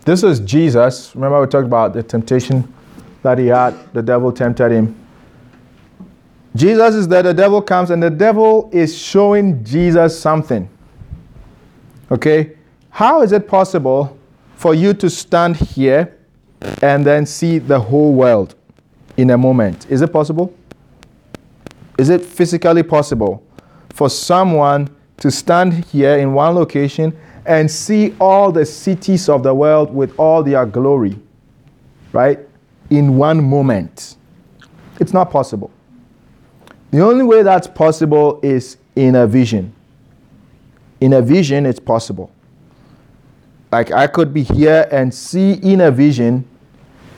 This is Jesus. Remember, we talked about the temptation that he had, the devil tempted him. Jesus is there, the devil comes, and the devil is showing Jesus something. Okay? How is it possible for you to stand here and then see the whole world in a moment? Is it possible? Is it physically possible for someone to stand here in one location and see all the cities of the world with all their glory, right? In one moment? It's not possible. The only way that's possible is in a vision. In a vision, it's possible. Like I could be here and see in a vision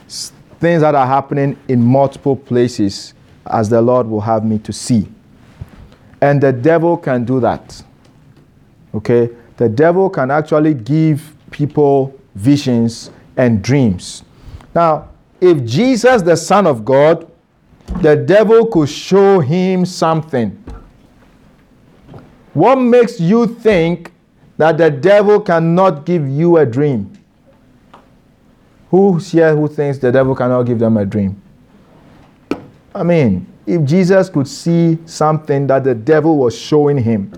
things that are happening in multiple places as the Lord will have me to see. And the devil can do that. Okay? The devil can actually give people visions and dreams. Now, if Jesus, the Son of God, the devil could show him something, what makes you think that the devil cannot give you a dream? Who's here who thinks the devil cannot give them a dream? I mean, if Jesus could see something that the devil was showing him,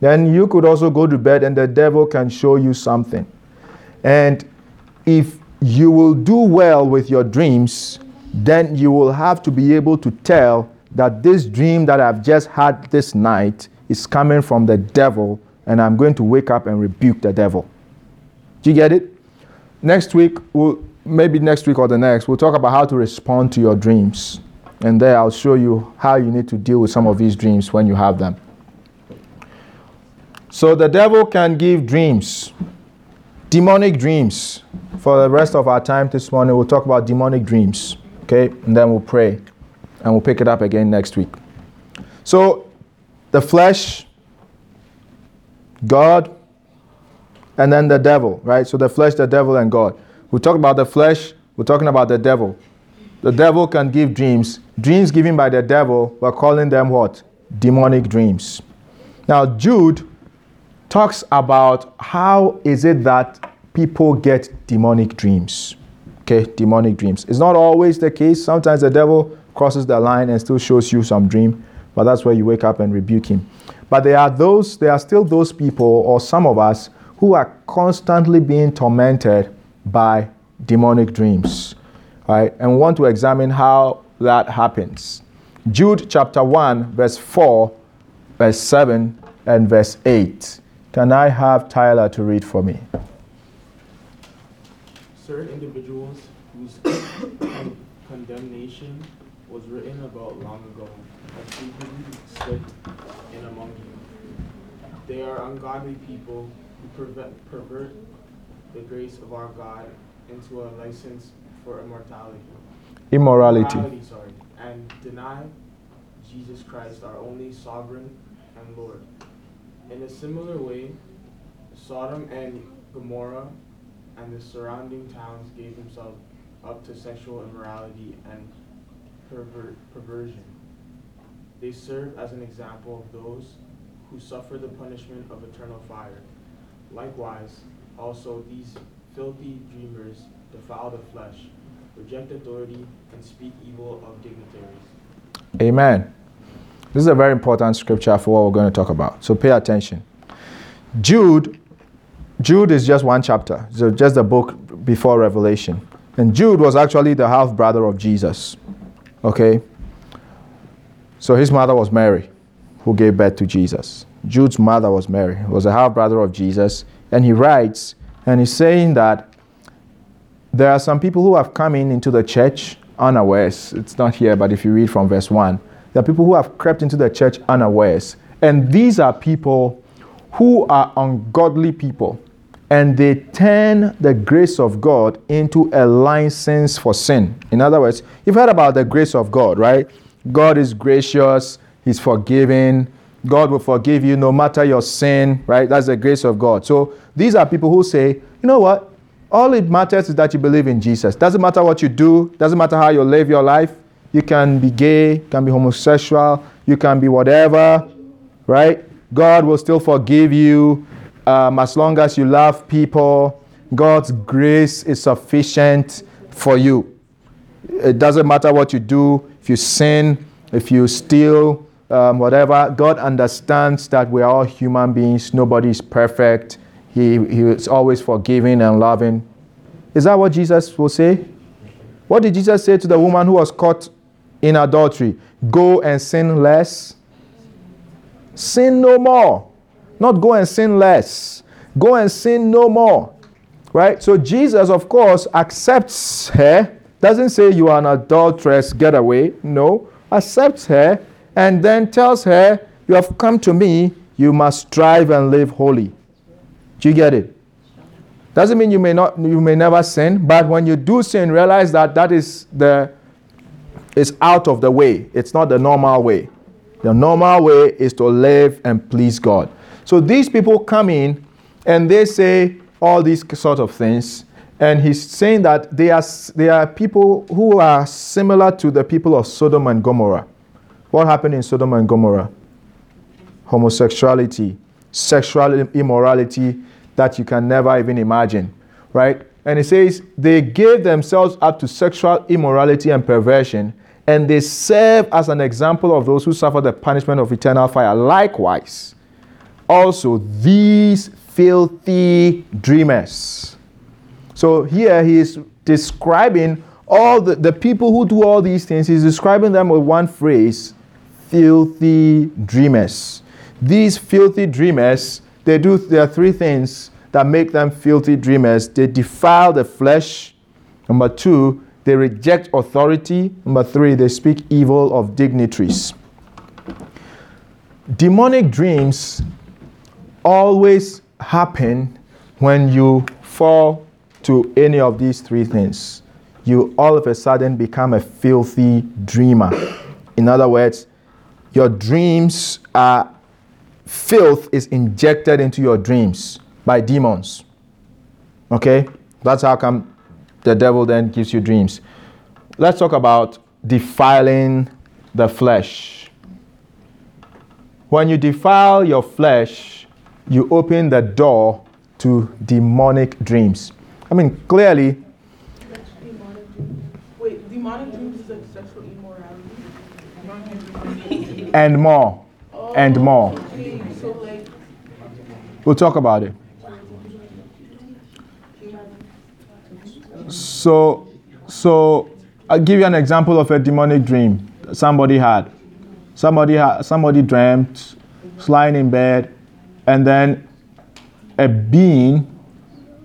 then you could also go to bed and the devil can show you something. And if you will do well with your dreams, then you will have to be able to tell that this dream that I've just had this night is coming from the devil, and I'm going to wake up and rebuke the devil. Do you get it? Next week, we'll, maybe next week or the next, we'll talk about how to respond to your dreams. And there I'll show you how you need to deal with some of these dreams when you have them. So the devil can give dreams, demonic dreams. For the rest of our time this morning, we'll talk about demonic dreams. Okay? And then we'll pray. And we'll pick it up again next week. So the flesh, God, and then the devil, right? So the flesh, the devil, and God. We talk about the flesh, we're talking about the devil. The devil can give dreams. Dreams given by the devil, we're calling them what? Demonic dreams. Now, Jude talks about how is it that people get demonic dreams. Okay, demonic dreams. It's not always the case. Sometimes the devil crosses the line and still shows you some dream, but that's where you wake up and rebuke him. But there are those, there are still those people, or some of us, who are constantly being tormented by demonic dreams. Right? And we want to examine how that happens. Jude chapter 1, verse 4, verse 7, and verse 8. Can I have Tyler to read for me? Certain individuals whose condemnation was written about long ago have slipped in among you. They are ungodly people who pervert, pervert the grace of our God into a license for immortality. Immorality. Immorality, sorry, and deny Jesus Christ, our only sovereign and Lord. In a similar way, Sodom and Gomorrah and the surrounding towns gave themselves up to sexual immorality and perver- perversion. They serve as an example of those who suffer the punishment of eternal fire. Likewise, also these filthy dreamers defile the flesh, reject authority, and speak evil of dignitaries. Amen. This is a very important scripture for what we're going to talk about. So pay attention. Jude, Jude is just one chapter. So just the book before Revelation. And Jude was actually the half brother of Jesus. Okay? So his mother was Mary, who gave birth to Jesus. Jude's mother was Mary, was a half brother of Jesus. And he writes, and he's saying that there are some people who have come in into the church unawares. It's not here, but if you read from verse 1, there are people who have crept into the church unawares. And these are people who are ungodly people. And they turn the grace of God into a license for sin. In other words, you've heard about the grace of God, right? God is gracious, He's forgiving. God will forgive you no matter your sin, right? That's the grace of God. So these are people who say, you know what? All it matters is that you believe in Jesus. Doesn't matter what you do, doesn't matter how you live your life. You can be gay, you can be homosexual, you can be whatever, right? God will still forgive you um, as long as you love people. God's grace is sufficient for you. It doesn't matter what you do, you sin, if you steal, um, whatever. God understands that we are all human beings, nobody is perfect. He, he is always forgiving and loving. Is that what Jesus will say? What did Jesus say to the woman who was caught in adultery? Go and sin less. Sin no more. Not go and sin less. Go and sin no more. Right? So Jesus, of course, accepts her. Doesn't say you are an adulteress, get away. No. Accepts her and then tells her, You have come to me, you must strive and live holy. Do you get it? Doesn't mean you may not you may never sin, but when you do sin, realize that that is the is out of the way. It's not the normal way. The normal way is to live and please God. So these people come in and they say all these sort of things. And he's saying that they are, they are people who are similar to the people of Sodom and Gomorrah. What happened in Sodom and Gomorrah? Homosexuality, sexual immorality that you can never even imagine, right? And he says they gave themselves up to sexual immorality and perversion, and they serve as an example of those who suffer the punishment of eternal fire. Likewise, also these filthy dreamers. So here he is describing all the, the people who do all these things, he's describing them with one phrase filthy dreamers. These filthy dreamers, they do there are three things that make them filthy dreamers. They defile the flesh. Number two, they reject authority. Number three, they speak evil of dignitaries. Demonic dreams always happen when you fall to any of these three things. You all of a sudden become a filthy dreamer. In other words, your dreams are filth is injected into your dreams by demons. Okay? That's how come the devil then gives you dreams. Let's talk about defiling the flesh. When you defile your flesh, you open the door to demonic dreams. I mean, clearly, Wait, demonic dreams is like sexual immorality? and more, oh, and more. Okay, so like, We'll talk about it. So, so I'll give you an example of a demonic dream somebody had. Somebody had, somebody dreamt, was lying in bed, and then a being,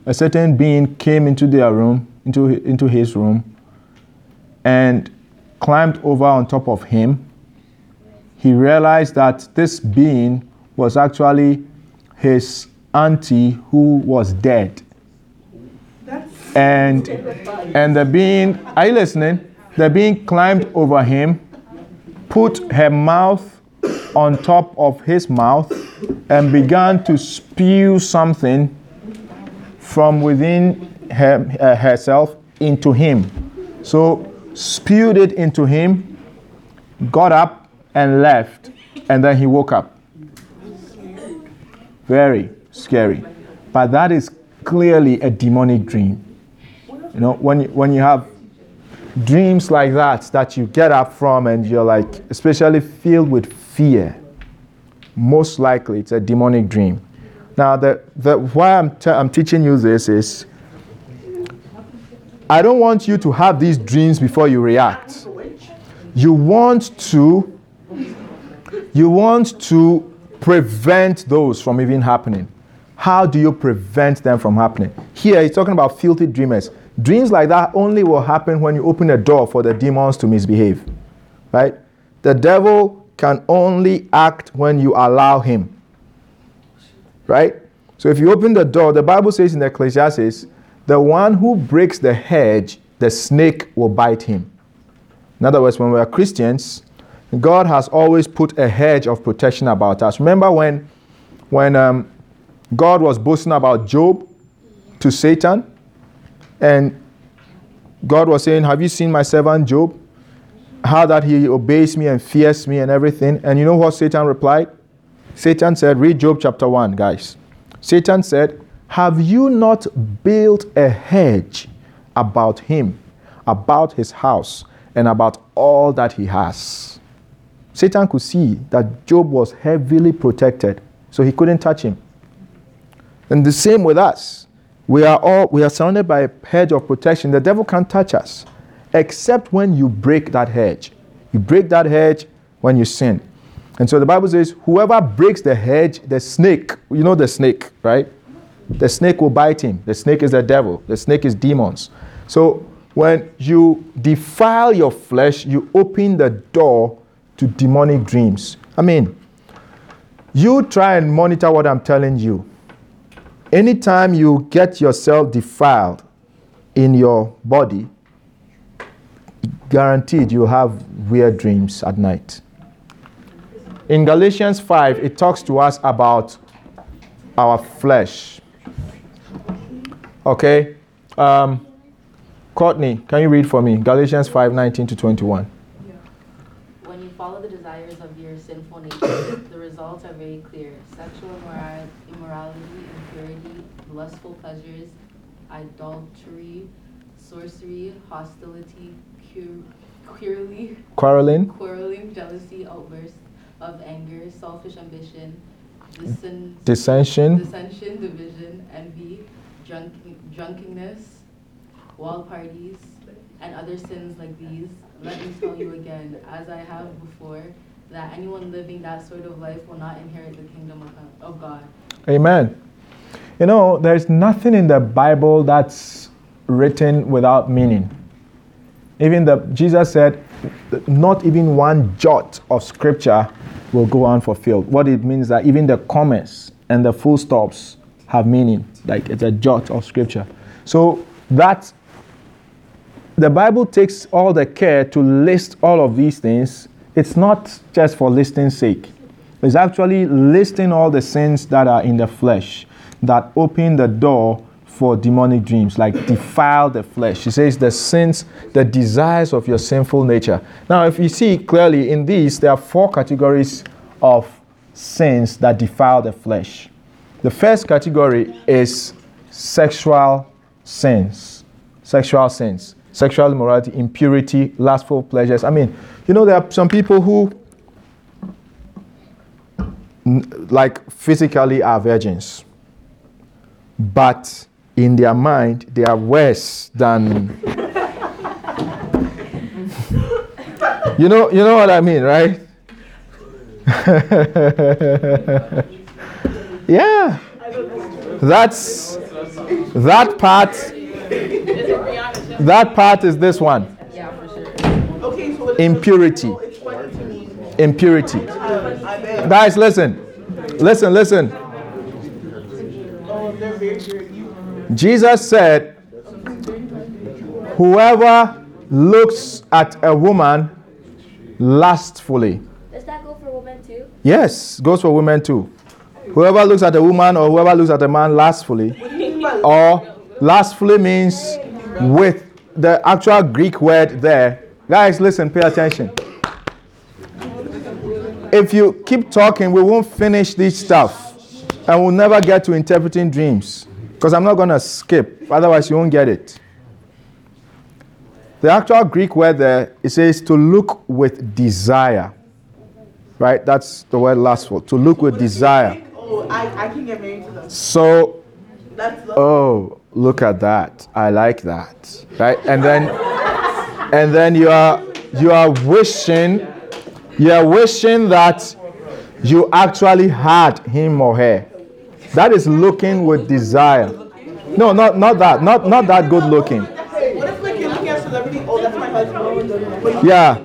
a certain being, came into their room, into into his room, and climbed over on top of him. He realized that this being was actually his auntie who was dead and and the being are you listening the being climbed over him put her mouth on top of his mouth and began to spew something from within her, uh, herself into him. So spewed it into him got up and left and then he woke up. Very scary. But that is clearly a demonic dream. You know, when you, when you have dreams like that, that you get up from and you're like, especially filled with fear, most likely it's a demonic dream. Now, the, the, why I'm, te- I'm teaching you this is I don't want you to have these dreams before you react. You want to, you want to prevent those from even happening. How do you prevent them from happening? Here, he's talking about filthy dreamers. Dreams like that only will happen when you open a door for the demons to misbehave. Right? The devil can only act when you allow him. Right? So if you open the door, the Bible says in Ecclesiastes, the one who breaks the hedge, the snake will bite him. In other words, when we are Christians, God has always put a hedge of protection about us. Remember when, when um, God was boasting about Job to Satan? And God was saying, Have you seen my servant Job? How that he obeys me and fears me and everything. And you know what Satan replied? Satan said, Read Job chapter 1, guys. Satan said, Have you not built a hedge about him, about his house, and about all that he has? Satan could see that Job was heavily protected, so he couldn't touch him. And the same with us. We are all we are surrounded by a hedge of protection. The devil can't touch us except when you break that hedge. You break that hedge when you sin. And so the Bible says, whoever breaks the hedge, the snake, you know the snake, right? The snake will bite him. The snake is the devil. The snake is demons. So when you defile your flesh, you open the door to demonic dreams. I mean, you try and monitor what I'm telling you anytime you get yourself defiled in your body, guaranteed you'll have weird dreams at night. In Galatians 5, it talks to us about our flesh. Okay? Um, Courtney, can you read for me? Galatians 5 19 to 21. Yeah. When you follow the desires of your sinful nature, the results are very clear sexual immorality, immorality impurity, lustful pleasures, idolatry, sorcery, hostility, quarreling, Quarreling, quarreling, jealousy, outbursts of anger, selfish ambition, disen- dissension, dissension, division, envy, drunk- drunkenness, wild parties, and other sins like these. Let me tell you again, as I have before, that anyone living that sort of life will not inherit the kingdom of, of God. Amen. You know, there's nothing in the Bible that's written without meaning. Even the Jesus said, not even one jot of scripture will go unfulfilled. What it means that even the commas and the full stops have meaning, like it's a jot of scripture. So that the Bible takes all the care to list all of these things. It's not just for listing's sake. It's actually listing all the sins that are in the flesh that open the door for demonic dreams, like defile the flesh. He says the sins, the desires of your sinful nature. Now, if you see clearly in these, there are four categories of sins that defile the flesh. The first category is sexual sins. Sexual sins. Sexual immorality, impurity, lustful pleasures. I mean, you know, there are some people who, like, physically are virgins, but in their mind, they are worse than. you know, you know what I mean, right? yeah. That's that part. That part is this one. Impurity. Impurity. Guys, listen. Listen, listen. Oh, they're very good. You. Jesus said, Whoever looks at a woman lustfully. Does that go for women too? Yes, goes for women too. Whoever looks at a woman or whoever looks at a man lustfully, or lustfully means with the actual Greek word there. Guys, listen, pay attention. If you keep talking, we won't finish this stuff and we'll never get to interpreting dreams because I'm not going to skip, otherwise, you won't get it. The actual Greek word there, it says to look with desire. Right? That's the word lustful. To look with desire. Oh, I, I can get married to them. So, That's the. oh, look at that. I like that. Right? And then and then you are you are wishing you are wishing that you actually had him or her. That is looking with desire. No, not not that. Not not that good looking. What if like you're looking at celebrity? Oh, that's my husband. Yeah.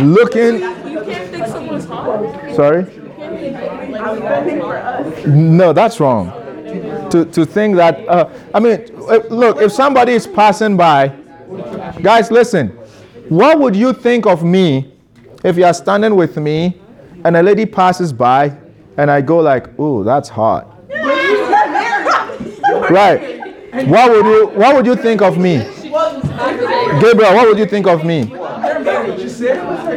Looking You can't think someone's hot. sorry? I'm spending for us. No, that's wrong. To, to think that, uh, I mean, look, if somebody is passing by, guys, listen, what would you think of me if you are standing with me and a lady passes by and I go like, "Ooh, that's hot." Right. What would you What would you think of me, Gabriel? What would you think of me?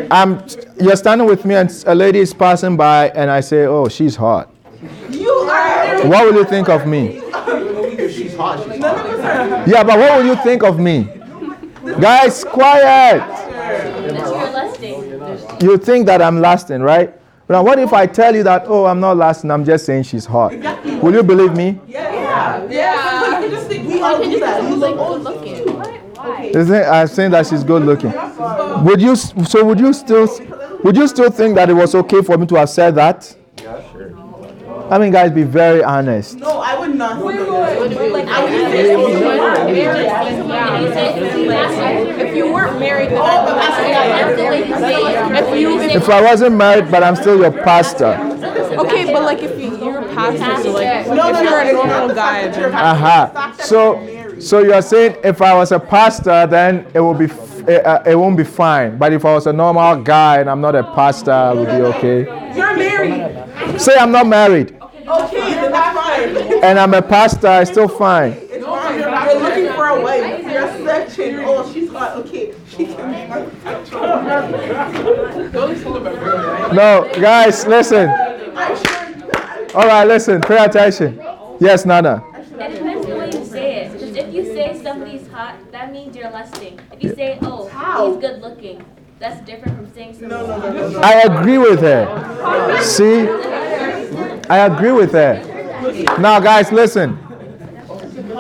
I'm. You're standing with me and a lady is passing by and I say, "Oh, she's hot." You are. What will you think of me? Yeah, but what will you think of me? Guys, quiet. You think that I'm lasting, right? Now, what if I tell you that, oh, I'm not lasting, I'm just saying she's hot? Will you believe me? Yeah. Yeah. You just think we all do that. You oh, look old looking. Why? Isn't it? I'm saying that she's good looking. Would you, so would you still, would you still think that it was okay for me to have said that? Yeah, sure. I mean, guys, be very honest. No, I would not. Like, I would say if you weren't married, if you If you weren't married, then Oh, but that's that's the way you say it. If If I wasn't married, but I'm still your pastor. Okay, but like if you, you're a pastor, so like No, no, if you're a normal no, guy, stop it. then Aha. So, so you're saying if I was a pastor, then it will be, f- it, uh, it won't be fine. But if I was a normal guy and I'm not a pastor, I would be okay. You're married. Say I'm not married Okay, then that's fine. and I'm a pastor, it's still fine. It's fine. You're, you're looking for a wife. You're searching. Oh, she's hot. Okay, she can be my No, guys, listen. I'm sure. All right, listen, pay attention. Yes, Nana. It depends on the way you say it. Because if you say somebody's hot, that means you're lusting. If you say, oh, he's good looking, that's different from saying something. No, no, no, no, no. I agree with her. See? I agree with her. Now, guys, listen.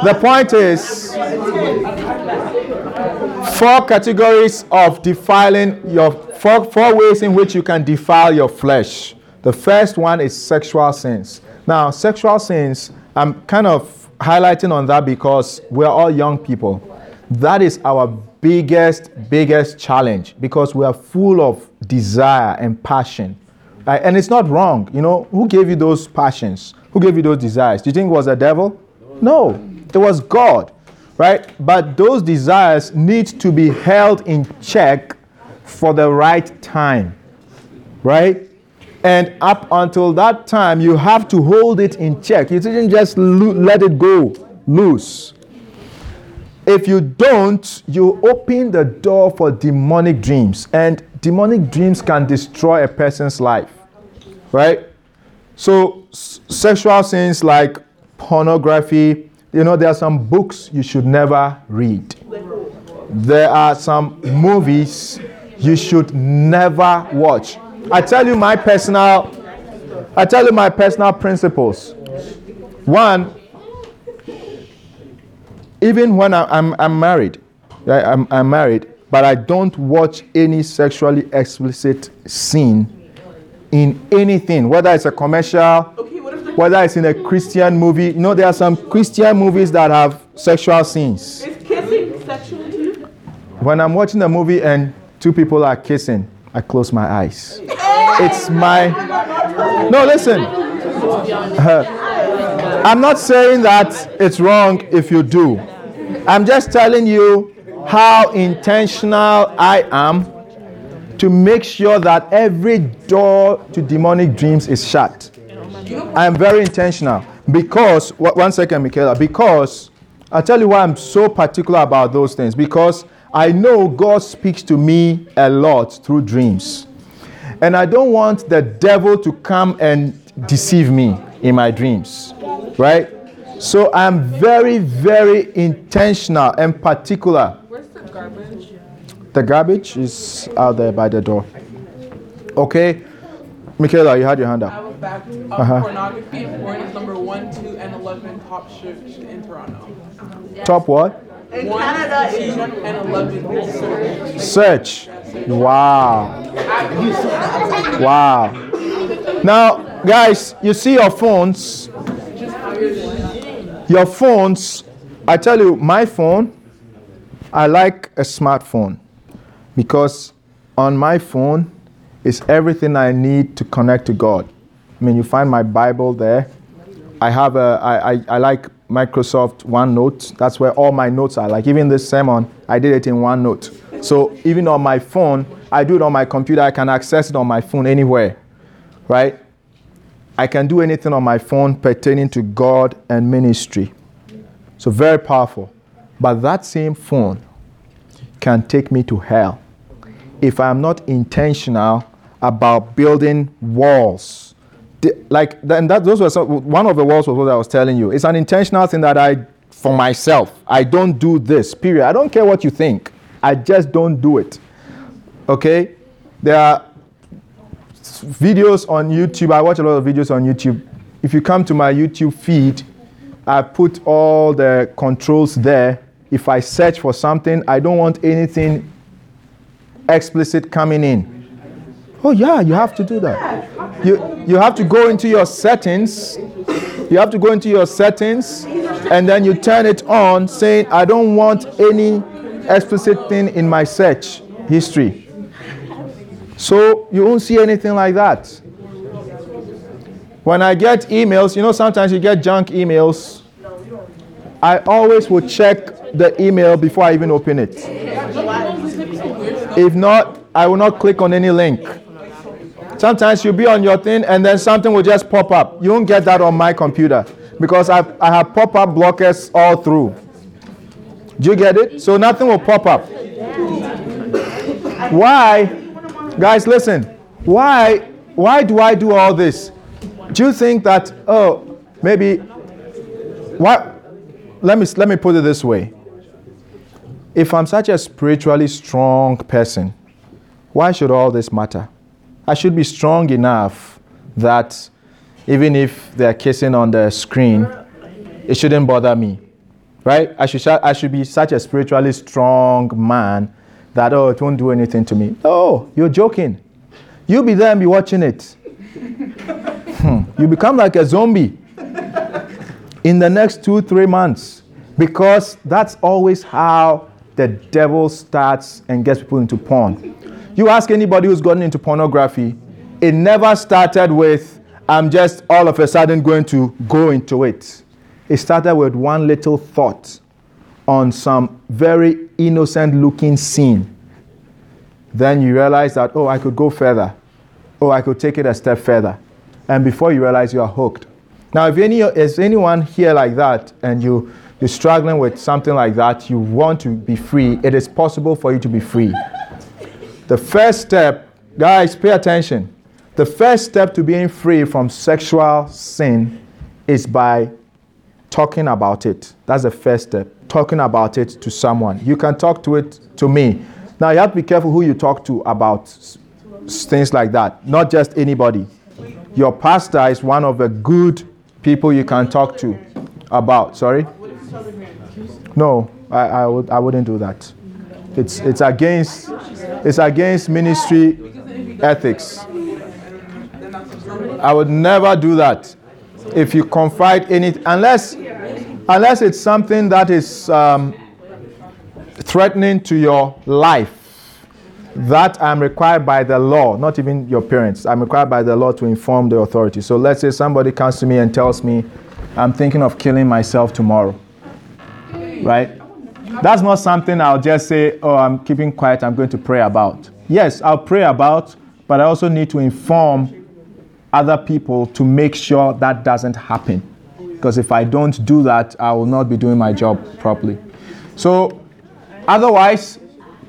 The point is four categories of defiling your four, four ways in which you can defile your flesh. The first one is sexual sins. Now, sexual sins, I'm kind of highlighting on that because we're all young people. That is our biggest, biggest challenge because we are full of desire and passion. Right? And it's not wrong. You know, who gave you those passions? Who gave you those desires? Do you think it was the devil? No, it was God. Right? But those desires need to be held in check for the right time. Right? And up until that time, you have to hold it in check. You didn't just lo- let it go loose. If you don't, you open the door for demonic dreams. And demonic dreams can destroy a person's life. Right? So, s- sexual sins like pornography, you know, there are some books you should never read. There are some movies you should never watch. I tell you my personal I tell you my personal principles. One, even when I, am I'm married, right, I'm, I'm married, but I don't watch any sexually explicit scene in anything, whether it's a commercial, Okay, what if the whether it's in a Christian movie. You know, there are some Christian movies that have sexual scenes. is kissing sexual to you? When I'm watching a movie and two people are kissing, I close my eyes. It's my. No, listen. Uh, I'm not saying that it's wrong if you do. I'm just telling you how intentional I am to make sure that every door to demonic dreams is shut. I am very intentional because, one second, Michaela, because I'll tell you why I'm so particular about those things. Because I know God speaks to me a lot through dreams. And I don't want the devil to come and deceive me in my dreams. Right? So I'm very, very intentional and particular. Where's the garbage? The garbage is out there by the door. Okay? Michaela, you had your hand up. I was back. Um, Uh-huh. Pornography and porn is number one, two, and eleven top search in Toronto. Top what? In one, Canada, two, and eleven search. Search. Wow. Wow. Now, guys, you see your phones. Your phones, I tell you, my phone, I like a smartphone because on my phone is everything I need to connect to God. I mean, you find my Bible there. I have a, I, I, I like Microsoft OneNote. That's where all my notes are. Like even this sermon, I did it in OneNote. So even on my phone, I do it on my computer. I can access it on my phone anywhere, right? I can do anything on my phone pertaining to God and ministry. So very powerful. But that same phone can take me to hell if I'm not intentional about building walls. The- like then that those were some, one of the walls was what I was telling you. It's an intentional thing that I for myself. I don't do this. Period. I don't care what you think. I just don't do it. Okay? There are videos on YouTube. I watch a lot of videos on YouTube. If you come to my YouTube feed, I put all the controls there. If I search for something, I don't want anything explicit coming in. Oh yeah, you have to do that. You you have to go into your settings. You have to go into your settings and then you turn it on saying I don't want any explicit thing in my search history. So you won't see anything like that. When I get emails, you know sometimes you get junk emails. I always will check the email before I even open it. If not, I will not click on any link. Sometimes you'll be on your thing and then something will just pop up. You won't get that on my computer because I, I have pop up blockers all through. Do you get it? So nothing will pop up. Why? Guys, listen. Why why do I do all this? Do you think that oh maybe what let me let me put it this way. If I'm such a spiritually strong person, why should all this matter? I should be strong enough that even if they're kissing on the screen, it shouldn't bother me. Right? I should, sh- I should be such a spiritually strong man that, oh, it won't do anything to me. Oh, you're joking. You'll be there and be watching it. Hmm. You become like a zombie in the next two, three months because that's always how the devil starts and gets people into porn. You ask anybody who's gotten into pornography, it never started with, I'm just all of a sudden going to go into it. It started with one little thought on some very innocent looking scene. Then you realize that, oh, I could go further. Oh, I could take it a step further. And before you realize you are hooked. Now, if any is anyone here like that and you, you're struggling with something like that, you want to be free, it is possible for you to be free. The first step, guys, pay attention. The first step to being free from sexual sin is by talking about it. That's the first step. Talking about it to someone. You can talk to it to me. Now you have to be careful who you talk to about things like that. Not just anybody. Your pastor is one of the good people you can talk to about. Sorry? No, I, I, would, I wouldn't do that. It's, it's against it's against ministry ethics. I would never do that. If you confide in it, unless unless it's something that is um, threatening to your life, that I'm required by the law, not even your parents. I'm required by the law to inform the authority. So let's say somebody comes to me and tells me, I'm thinking of killing myself tomorrow. Right? That's not something I'll just say, oh, I'm keeping quiet, I'm going to pray about. Yes, I'll pray about, but I also need to inform other people to make sure that doesn't happen. Because if I don't do that, I will not be doing my job properly. So, otherwise,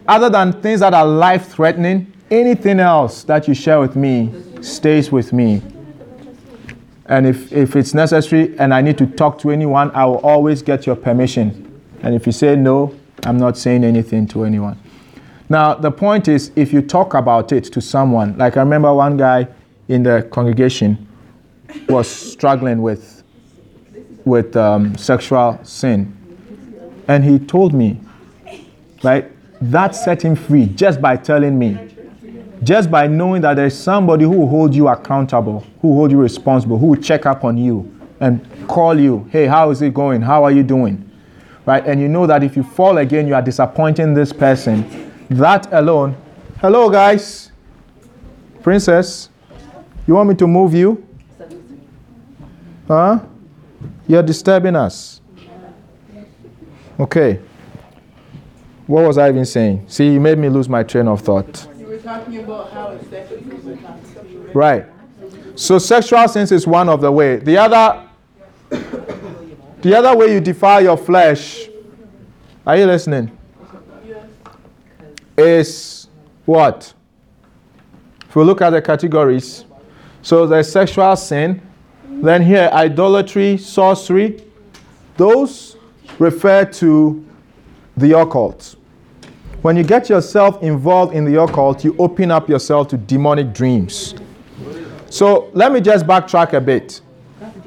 other than things that are life threatening, anything else that you share with me stays with me. And if, if it's necessary and I need to talk to anyone, I will always get your permission. And if you say no, I'm not saying anything to anyone. Now, the point is, if you talk about it to someone, like I remember one guy in the congregation was struggling with, with um, sexual sin. And he told me, right, that set him free just by telling me. Just by knowing that there's somebody who will hold you accountable, who will hold you responsible, who will check up on you and call you, hey, how is it going? How are you doing? Right? And you know that if you fall again, you are disappointing this person. That alone. Hello, guys. Princess, you want me to move you? Huh? You're disturbing us. Okay. What was I even saying? See, you made me lose my train of thought. You were talking about how it's sexually Right. So sexual sins is one of the way. The other the other way you defile your flesh, are you listening? Yes. Is what? If we look at the categories, so there's sexual sin, then here idolatry, sorcery, those refer to the occult. When you get yourself involved in the occult, you open up yourself to demonic dreams. So let me just backtrack a bit.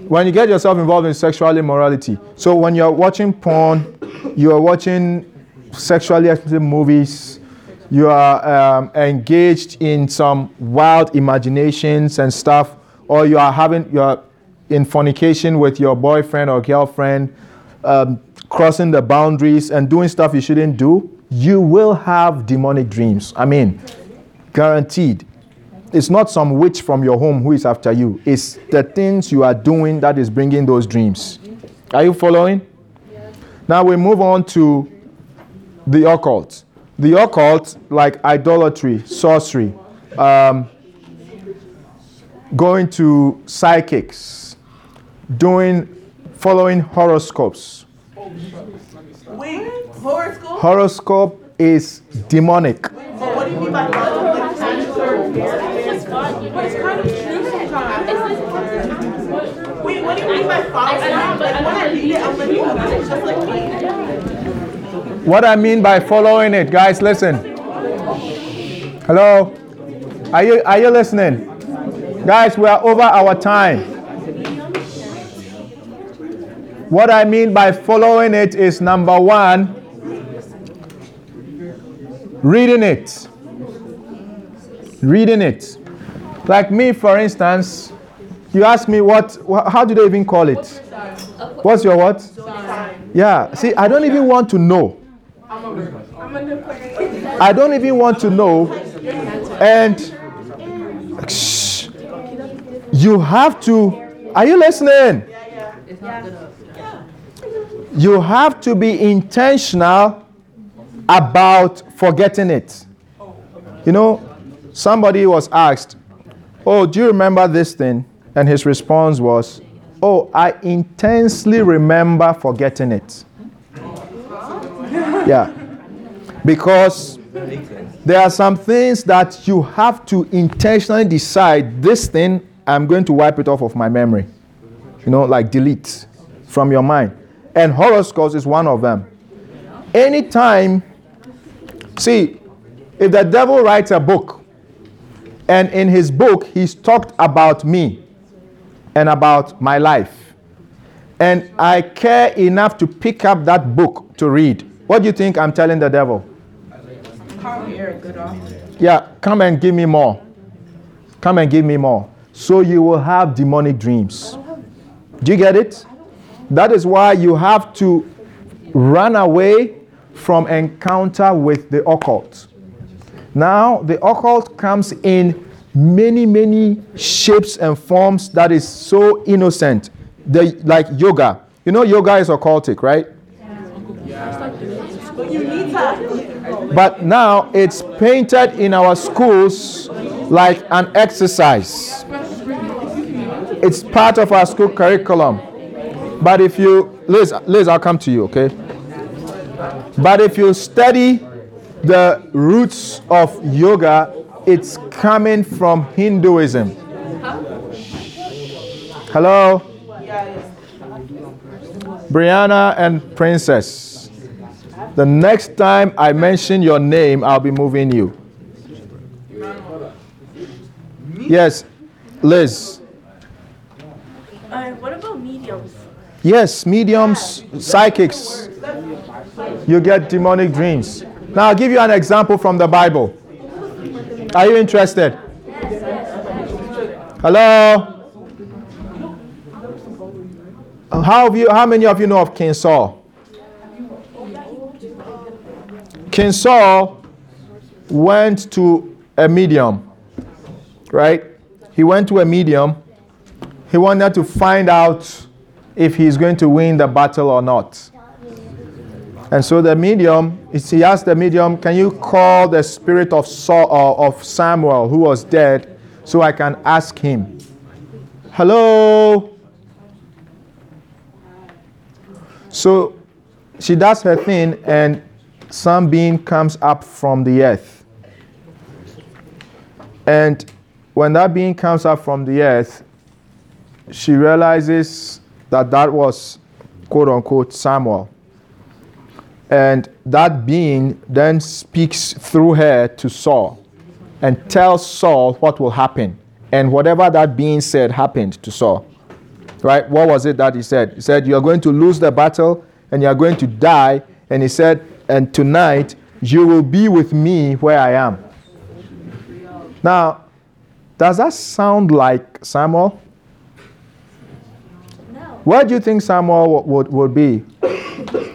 When you get yourself involved in sexual immorality, so when you're watching porn, you're watching sexually explicit movies, you are um, engaged in some wild imaginations and stuff, or you are having you're in fornication with your boyfriend or girlfriend, um, crossing the boundaries and doing stuff you shouldn't do, you will have demonic dreams. I mean, guaranteed. It's not some witch from your home who is after you. It's the things you are doing that is bringing those dreams. Are you following? Now we move on to the occult. The occult, like idolatry, sorcery, um, going to psychics, doing, following horoscopes. Wait, horoscope? Horoscope is demonic. But what do you mean by like cancer? But it's kind of true sometimes. Wait, what do you mean by following? Like when I read it, I'm like, oh, this is just like me. What I mean by following it, guys, listen. Hello? Are you, are you listening? Guys, we are over our time. What I mean by following it is number one, reading it. Reading it. Like me, for instance, you ask me what, how do they even call it? What's your what? Yeah, see, I don't even want to know. I don't even want to know. And shh, you have to. Are you listening? You have to be intentional about forgetting it. You know, somebody was asked, Oh, do you remember this thing? And his response was, Oh, I intensely remember forgetting it. Yeah. Because there are some things that you have to intentionally decide this thing, I'm going to wipe it off of my memory. You know, like delete from your mind. And horoscopes is one of them. Anytime, see, if the devil writes a book, and in his book, he's talked about me and about my life, and I care enough to pick up that book to read, what do you think I'm telling the devil? Yeah, come and give me more. Come and give me more. So you will have demonic dreams. Do you get it? That is why you have to run away from encounter with the occult. Now, the occult comes in many, many shapes and forms that is so innocent. The, like yoga. You know, yoga is occultic, right? But now it's painted in our schools like an exercise. It's part of our school curriculum. But if you, Liz, Liz, I'll come to you, okay? But if you study the roots of yoga, it's coming from Hinduism. Hello? Brianna and Princess. The next time I mention your name, I'll be moving you. Yes, Liz. Uh, what about mediums? Yes, mediums, psychics. You get demonic dreams. Now, I'll give you an example from the Bible. Are you interested? Hello? How, have you, how many of you know of King Saul? King Saul went to a medium, right? He went to a medium. He wanted to find out if he's going to win the battle or not. And so the medium, he asked the medium, Can you call the spirit of Saul uh, or of Samuel who was dead so I can ask him? Hello? So she does her thing, and some being comes up from the earth. And when that being comes up from the earth, she realizes that that was quote unquote Samuel. And that being then speaks through her to Saul and tells Saul what will happen. And whatever that being said happened to Saul. Right? What was it that he said? He said, You are going to lose the battle and you are going to die. And he said, And tonight you will be with me where I am. Now, does that sound like Samuel? No. Where do you think Samuel would, would be?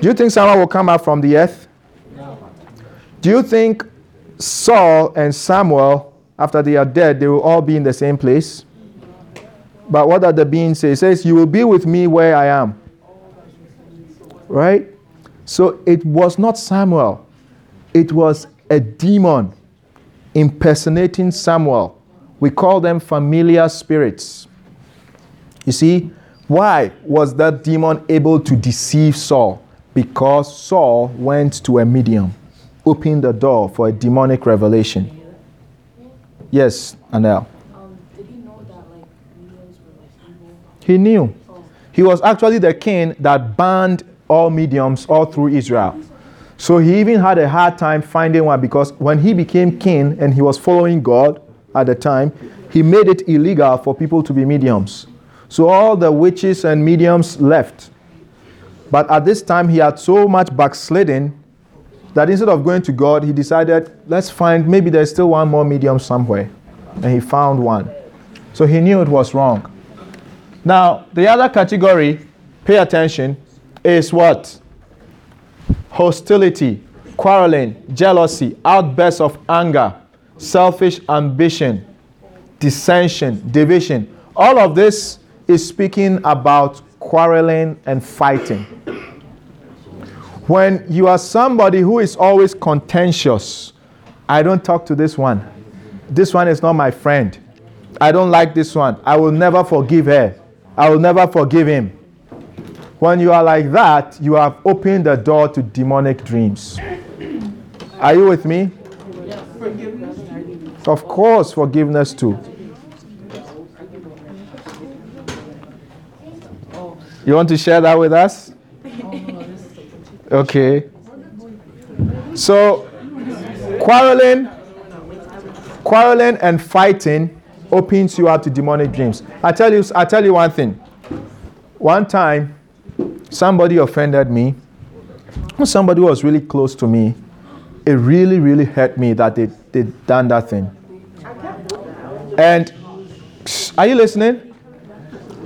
Do you think Samuel will come out from the earth? No. Do you think Saul and Samuel, after they are dead, they will all be in the same place? But what does the being say? It says, You will be with me where I am. Right? So it was not Samuel, it was a demon impersonating Samuel. We call them familiar spirits. You see, why was that demon able to deceive Saul? Because Saul went to a medium, opened the door for a demonic revelation. Yes, Anel. Um, did he know that like mediums were like evil? He knew. He was actually the king that banned all mediums all through Israel. So he even had a hard time finding one because when he became king and he was following God at the time, he made it illegal for people to be mediums. So all the witches and mediums left. But at this time, he had so much backsliding that instead of going to God, he decided, let's find maybe there's still one more medium somewhere. And he found one. So he knew it was wrong. Now, the other category, pay attention, is what? Hostility. quarreling, jealousy, outbursts of anger, selfish ambition, dissension, division. All of this is speaking about quarreling and fighting. When you are somebody who is always contentious, I don't talk to this one. This one is not my friend. I don't like this one. I will never forgive her. I will never forgive him. When you are like that, you have opened the door to demonic dreams. Are you with me? Of course, forgiveness too. You want to share that with us? Okay. So, quarreling, quarreling and fighting opens you up to demonic dreams. I tell you, I tell you one thing. One time, somebody offended me. Somebody was really close to me. It really, really hurt me that they they done that thing. And are you listening?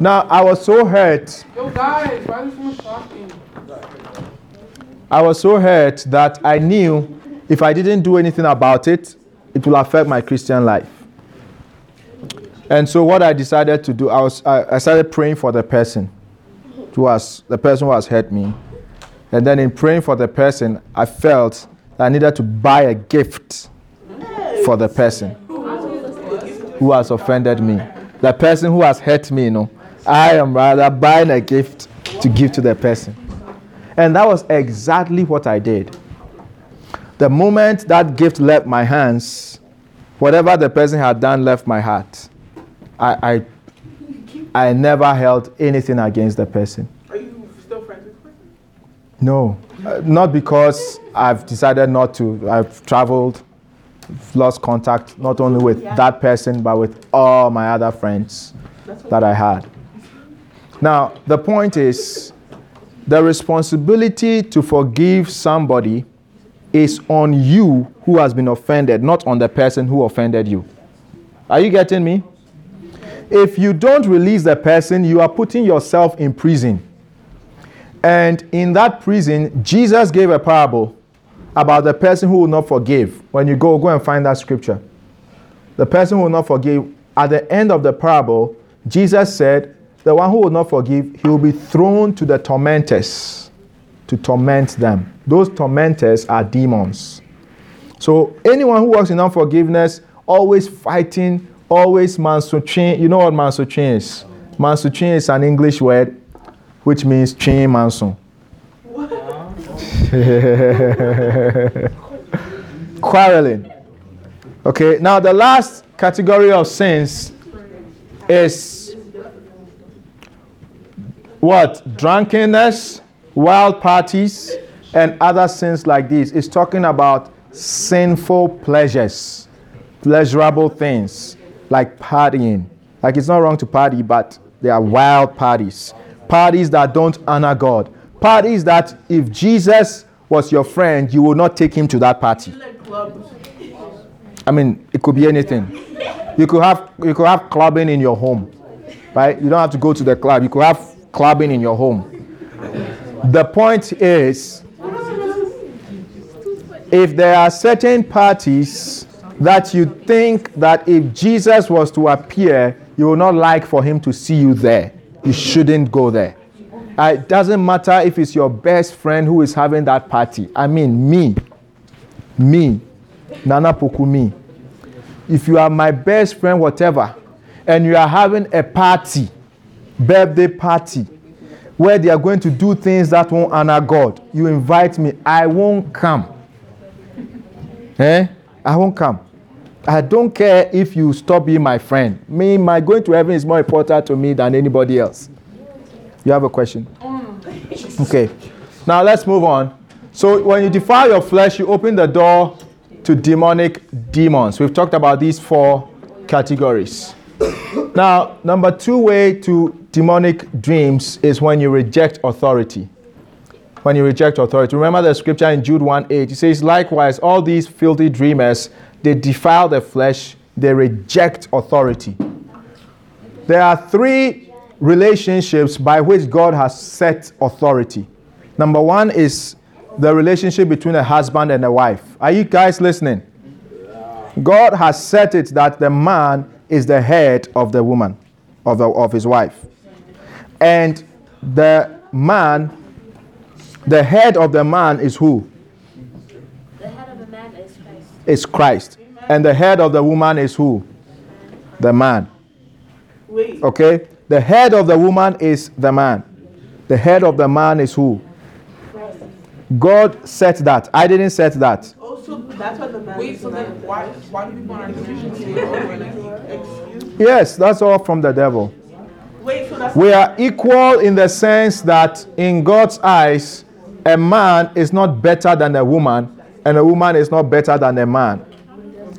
Now I was so hurt. Yo, guys, why is so much talking? I was so hurt that I knew if I didn't do anything about it, it will affect my Christian life. And so what I decided to do, I was I, I started praying for the person who was the person who has hurt me. And then in praying for the person, I felt that I needed to buy a gift for the person who has offended me. The person who has hurt me, you know. I am rather buying a gift to give to the person. And that was exactly what I did. The moment that gift left my hands, whatever the person had done left my heart. I, I, I never held anything against the person. Are you still friends with the person? No, uh, not because I've decided not to. I've traveled, lost contact not only with that person, but with all my other friends that I had. Now, the point is the responsibility to forgive somebody is on you who has been offended, not on the person who offended you. Are you getting me? If you don't release the person, you are putting yourself in prison. And in that prison, Jesus gave a parable about the person who will not forgive. When you go, go and find that scripture. The person who will not forgive, at the end of the parable, Jesus said, The one who will not forgive, he will be thrown to the tormentors to torment them. Those tormentors are demons. So anyone who works in unforgiveness, always fighting, always mansutrin. You know what mansutrin is? Mansutrin is an English word which means chain manson. Quarreling. Okay, now the last category of sins is what? Drunkenness, wild parties, and other sins like this. It's talking about sinful pleasures, pleasurable things like partying. Like it's not wrong to party, but they are wild parties. Parties that don't honor God. Parties that if Jesus was your friend, you would not take him to that party. I mean, it could be anything. You could have you could have clubbing in your home, right? You don't have to go to the club. You could have clubbing in your home. The point is, if there are certain parties that you think that if Jesus was to appear, you will not like for him to see you there, you shouldn't go there. Uh, it doesn't matter if it's your best friend who is having that party. I mean, me, me, Nana Poku, me. If you are my best friend, whatever, and you are having a party, birthday party, where they are going to do things that won't honor God, you invite me, I won't come. Eh? I won't come. I don't care if you stop being my friend. Me, my going to heaven is more important to me than anybody else. You have a question? Okay. Now let's move on. So when you defile your flesh, you open the door to demonic demons. We've talked about these four categories. Now, number two way to demonic dreams is when you reject authority. When you reject authority. Remember the scripture in Jude 1 8. It says, Likewise, all these filthy dreamers, they defile the flesh, they reject authority. There are three relationships by which God has set authority. Number one is the relationship between a husband and a wife. Are you guys listening? God has set it that the man is the head of the woman, of, the, of his wife. And the man, the head of the man is who? The head of a man is Christ. Is Christ. And the head of the woman is who? The man. Okay? The head of the woman is the man. The head of the man is who? God set that. I didn't set that. So that's what the man Wait, so then why, why do people in our generation say, oh, we're like, excuse? Yes, that's all from the devil. Wait, so that's We are equal in the sense that in God's eyes, a man is not better than a woman, and a woman is not better than a man.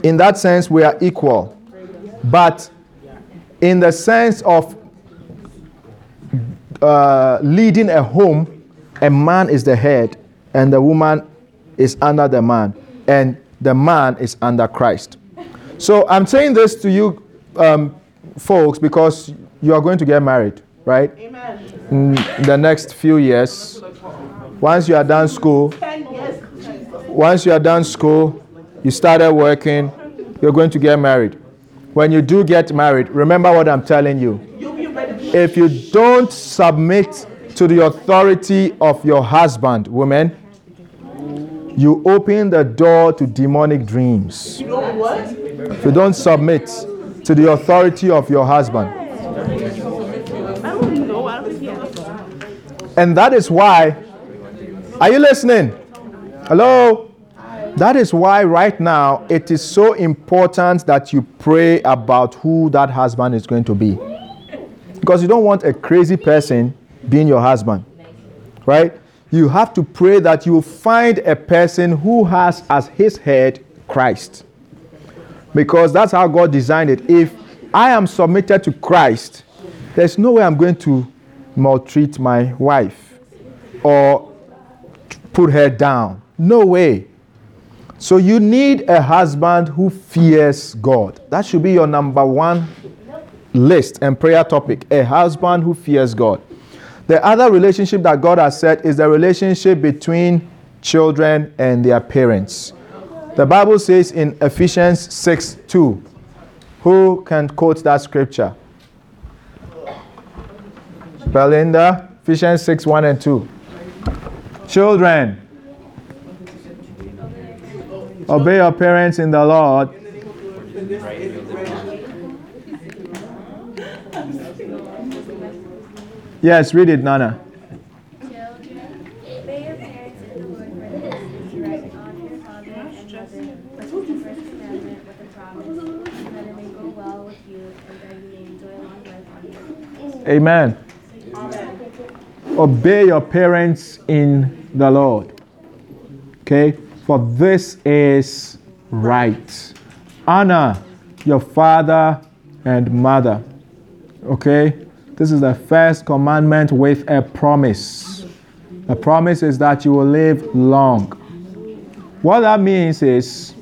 In that sense, we are equal. But in the sense of uh, leading a home, a man is the head, and the woman is under the man, and the man is under Christ. So I'm saying this to you, um, folks, because you are going to get married, right? Amen. In the next few years. Once you are done school, Ten years. Jesus. once you are done school, you started working, you're going to get married. When you do get married, remember what I'm telling you. You'll be ready. If you don't submit to the authority of your husband, women, you open the door to demonic dreams. You know what? If you don't submit to the authority of your husband. I don't know. I don't know. And that is why, are you listening? Hello? That is why, right now, it is so important that you pray about who that husband is going to be. Because you don't want a crazy person being your husband, right? You have to pray that you find a person who has as his head Christ. Because that's how God designed it. If I am submitted to Christ, there's no way I'm going to maltreat my wife or put her down. No way. So you need a husband who fears God. That should be your number one list and prayer topic. A husband who fears God. The other relationship that God has said is the relationship between children and their parents. The Bible says in Ephesians 6 2. Who can quote that scripture? Belinda, Ephesians 6 1 and 2. Children, obey your parents in the Lord. Yes, read it, Nana. Children, obey your parents in the Lord, for this is right. Honor your father and mother, which is the first commandment with a promise, that it may go well with you and that you may enjoy long life on earth. Amen. Obey your parents in the Lord. Okay? For this is right. Honor your father and mother. Okay? This is the first commandment with a promise. The promise is that you will live long. What that means is,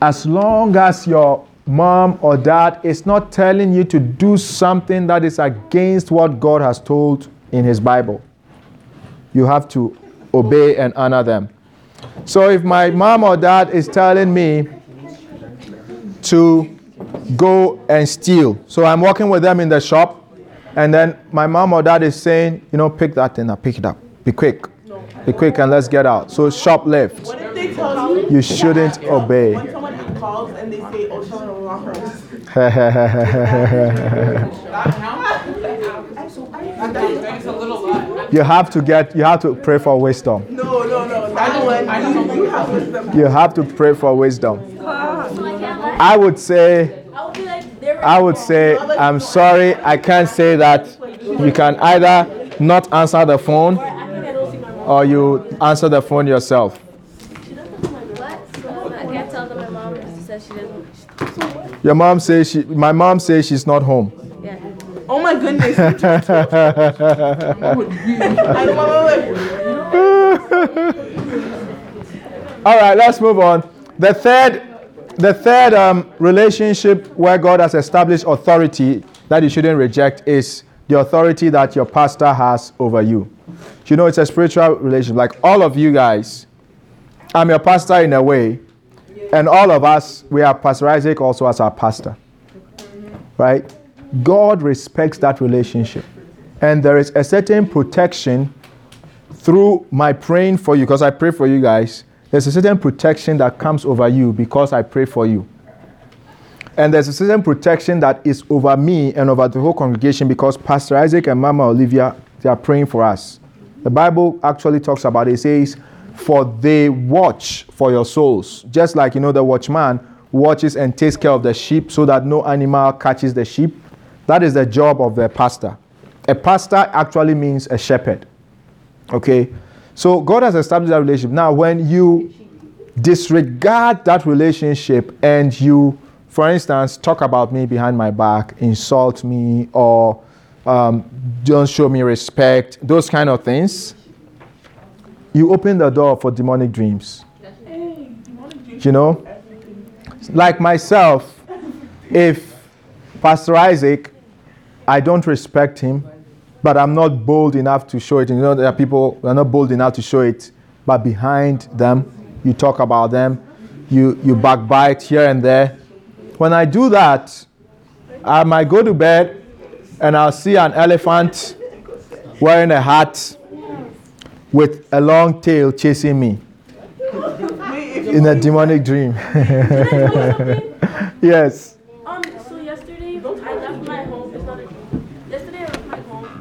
as long as your mom or dad is not telling you to do something that is against what God has told in His Bible, you have to obey and honor them. So if my mom or dad is telling me to go and steal, so I'm working with them in the shop, and then my mom or dad is saying, you know, pick that thing up, pick it up, be quick, be quick, and let's get out. So shoplift, What if they tell you? you shouldn't obey. When someone calls and they say, oh, she's on the wrong house. That counts? That is a little lot. you have to get, you have to pray for wisdom. No, no, no. That one, you, you have wisdom. You have to pray for wisdom. So I can't lie. I would say, I would be like, they're I would say, I'm sorry, I can't say that. You can either not answer the phone I think I don't see my mom. or you answer the phone yourself. What? So I can't tell that my mom says she doesn't. Your mom says she, my mom says she's not home. Yeah. Oh my goodness. All right, let's move on. The third, the third um, relationship where God has established authority that you shouldn't reject is the authority that your pastor has over you. You know, it's a spiritual relationship. Like all of you guys, I'm your pastor in a way, and all of us, we are Pastor Isaac also as our pastor. Right? God respects that relationship. And there is a certain protection through my praying for you, because I pray for you guys. There's a certain protection that comes over you because I pray for you. And there's a certain protection that is over me and over the whole congregation because Pastor Isaac and Mama Olivia, they are praying for us. The Bible actually talks about it. It says, For they watch for your souls. Just like, you know, the watchman watches and takes care of the sheep so that no animal catches the sheep. That is the job of the pastor. A pastor actually means a shepherd. Okay? So God has established that relationship. Now, when you disregard that relationship and you for instance, talk about me behind my back, insult me, or um, don't show me respect, those kind of things, you open the door for demonic dreams. You know? Like myself, if Pastor Isaac, I don't respect him, but I'm not bold enough to show it. You know, there are people who are not bold enough to show it, but behind them, you talk about them, you, you backbite here and there when I do that, I might go to bed and I'll see an elephant wearing a hat with a long tail chasing me in a demonic dream. yes.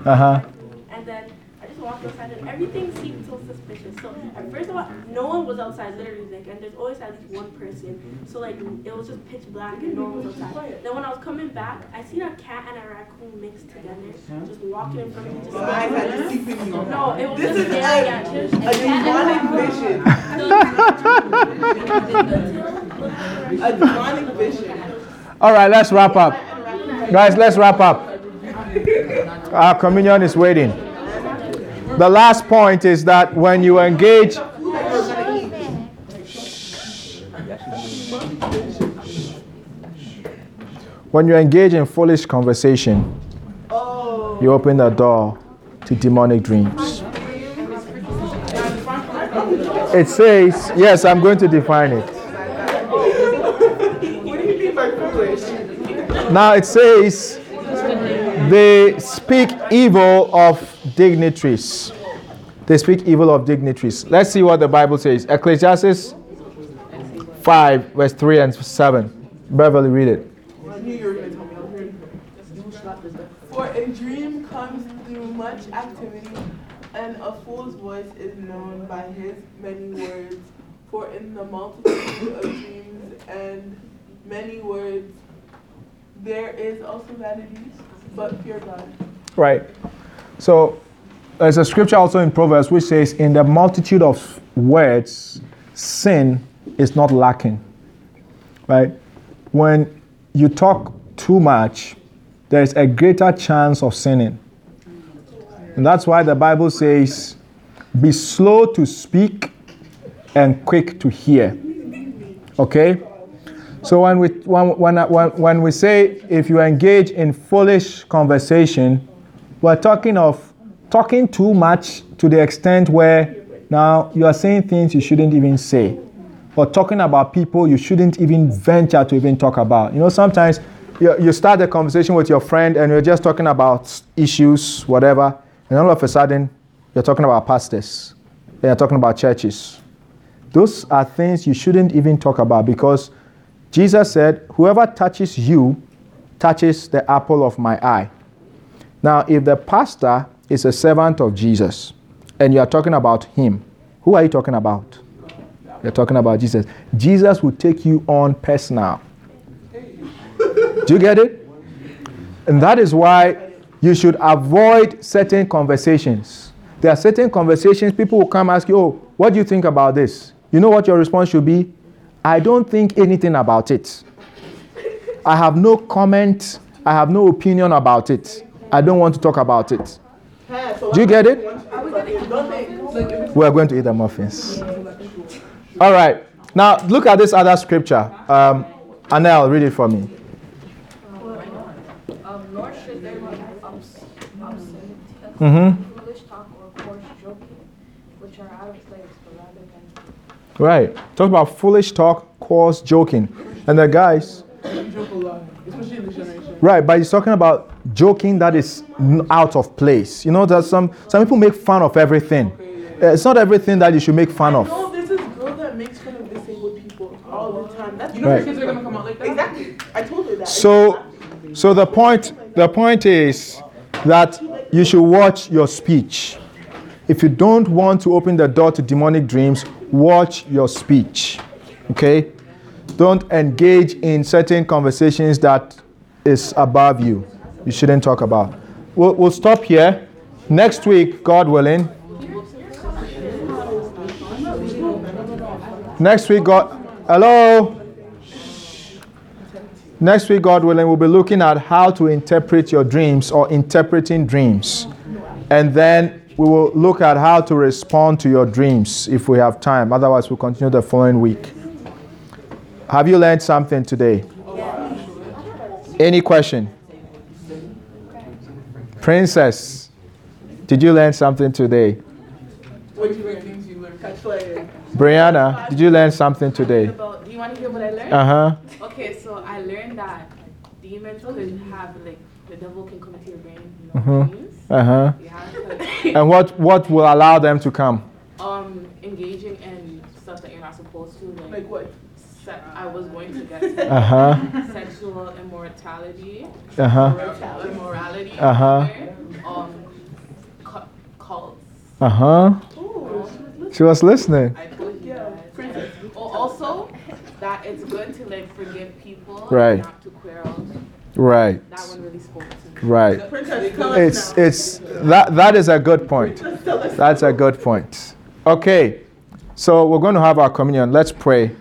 Uh huh. And then I just walked outside and everything seemed so suspicious. So at first of all, no one was outside, literally, like, and there's always at least one person. So like it was just pitch black and no one was outside. Then when I was coming back, I seen a cat and a raccoon mixed together, just walking in front of me. Just Your eyes had deceiving you. no, it was This just is staring a- at you. A demonic vision. A demonic vision. All right, let's wrap up. Guys, let's wrap up. Our communion is waiting. The last point is that when you engage, when you engage in foolish conversation, you open the door to demonic dreams. It says, yes, I'm going to define it. What do you mean by foolish? Now it says, they speak evil of dignitaries. They speak evil of dignitaries. Let's see what the Bible says. Ecclesiastes 5, verse 3 and 7. Beverly, read it. For a dream comes through much activity, and a fool's voice is known by his many words. For in the multitude of dreams and many words, there is also vanity, but fear God. Right. So there's a scripture also in Proverbs which says, In the multitude of words, sin is not lacking. Right? When you talk too much, there's a greater chance of sinning. And that's why the Bible says, Be slow to speak and quick to hear. Okay? So when we when, when, when, we say if you engage in foolish conversation, we're talking of talking too much to the extent where now you are saying things you shouldn't even say, or talking about people you shouldn't even venture to even talk about. You know, sometimes you, you start a conversation with your friend and you're just talking about issues, whatever, and all of a sudden you're talking about pastors, and you're talking about churches. Those are things you shouldn't even talk about because Jesus said, Whoever touches you touches the apple of my eye. Now, if the pastor is a servant of Jesus and you are talking about him, who are you talking about? You're talking about Jesus. Jesus will take you on personal. Do you get it? And that is why you should avoid certain conversations. There are certain conversations people will come ask you, Oh, what do you think about this? You know what your response should be? I don't think anything about it. I have no comment. I have no opinion about it. I don't want to talk about it. Do you get it? We are going to eat the muffins. All right. Now look at this other scripture. Um, Anel, read it for me. Mm-hmm. foolish talk or coarse joking, which are out of place, but rather than Right. Talk about foolish talk, coarse joking. And the guys, Joke a lot, especially in this generation. right, but he's talking about joking that is out of place. You know, that some, some people make fun of everything. Uh, It's not everything that you should make fun of. No, there's this girl that makes fun of disabled people all the time. That's You know Right. your kids are gonna come out like that? Exactly. I told her that. So, so the point, the point is that you should watch your speech. If you don't want to open the door to demonic dreams, watch your speech. Okay? Don't engage in certain conversations that is above you. You shouldn't talk about. We'll, we'll stop here. Next week, God willing. Next week, God. Hello. Next week, God willing, we'll be looking at how to interpret your dreams or interpreting dreams. And then we will look at how to respond to your dreams if we have time. Otherwise, we'll continue the following week. Have you learned something today? Any question? Princess, did you learn something today? What do you think you learned? Brianna, did you learn something today? About, do you want to hear what I learned? Uh huh. Okay, so I learned that demons could have like the devil can come into your brain, you know, Mhm. Dreams. Uh huh. And what, what will allow them to come? um, engaging in stuff that you're not supposed to, like, Like what? se- I was going to get to Uh huh. sexual immortality, Uh huh. spiritual immorality, Uh-huh. um, cu- cults. Uh huh. She was listening. I told you guys. Oh, also, that it's good to like forgive people, Right. not to quarrel. Right. That one really spoke to me. Right. Princess, tell us It's it's that that is a good point. That's a good point. Okay, so we're going to have our communion. Let's pray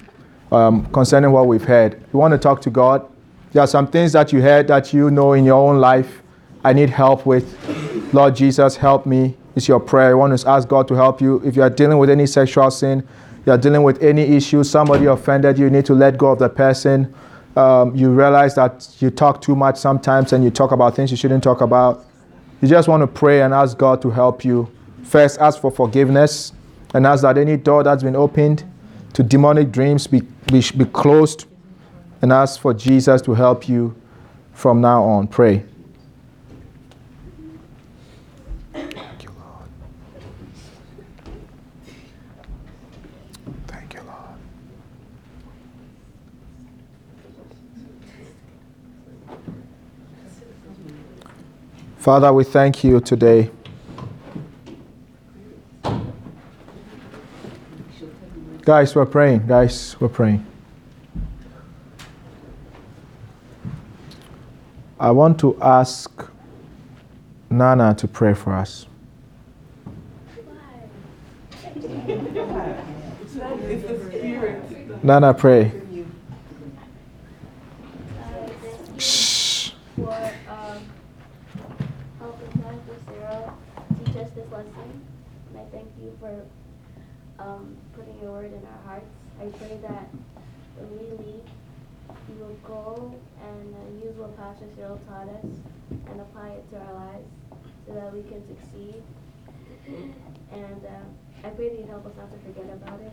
um, concerning what we've heard. You want to talk to God. There are some things that you heard that you know in your own life. I need help with. Lord Jesus, help me. It's your prayer. You want to ask God to help you. If you are dealing with any sexual sin, you are dealing with any issue, somebody offended you, you need to let go of the person. Um, you realize that you talk too much sometimes and you talk about things you shouldn't talk about. You just want to pray and ask God to help you. First, ask for forgiveness and ask that any door that's been opened to demonic dreams be, be, be closed and ask for Jesus to help you from now on. Pray. Thank you, Lord. Thank you, Lord. Father, we thank you today. Guys, we're praying. Guys, we're praying. I want to ask Nana to pray for us. Nana, pray. Shh. For um, helping Pastor Sarah teach us this lesson. And I thank you for um, putting your word in our hearts. I pray that when we leave, we will go and uh, use what Pastor Cyril taught us and apply it to our lives so that we can succeed. And uh, I pray that you help us not to forget about it.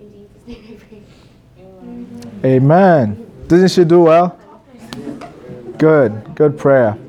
In Jesus' name I pray. Amen. Didn't she do well? Good. Good prayer.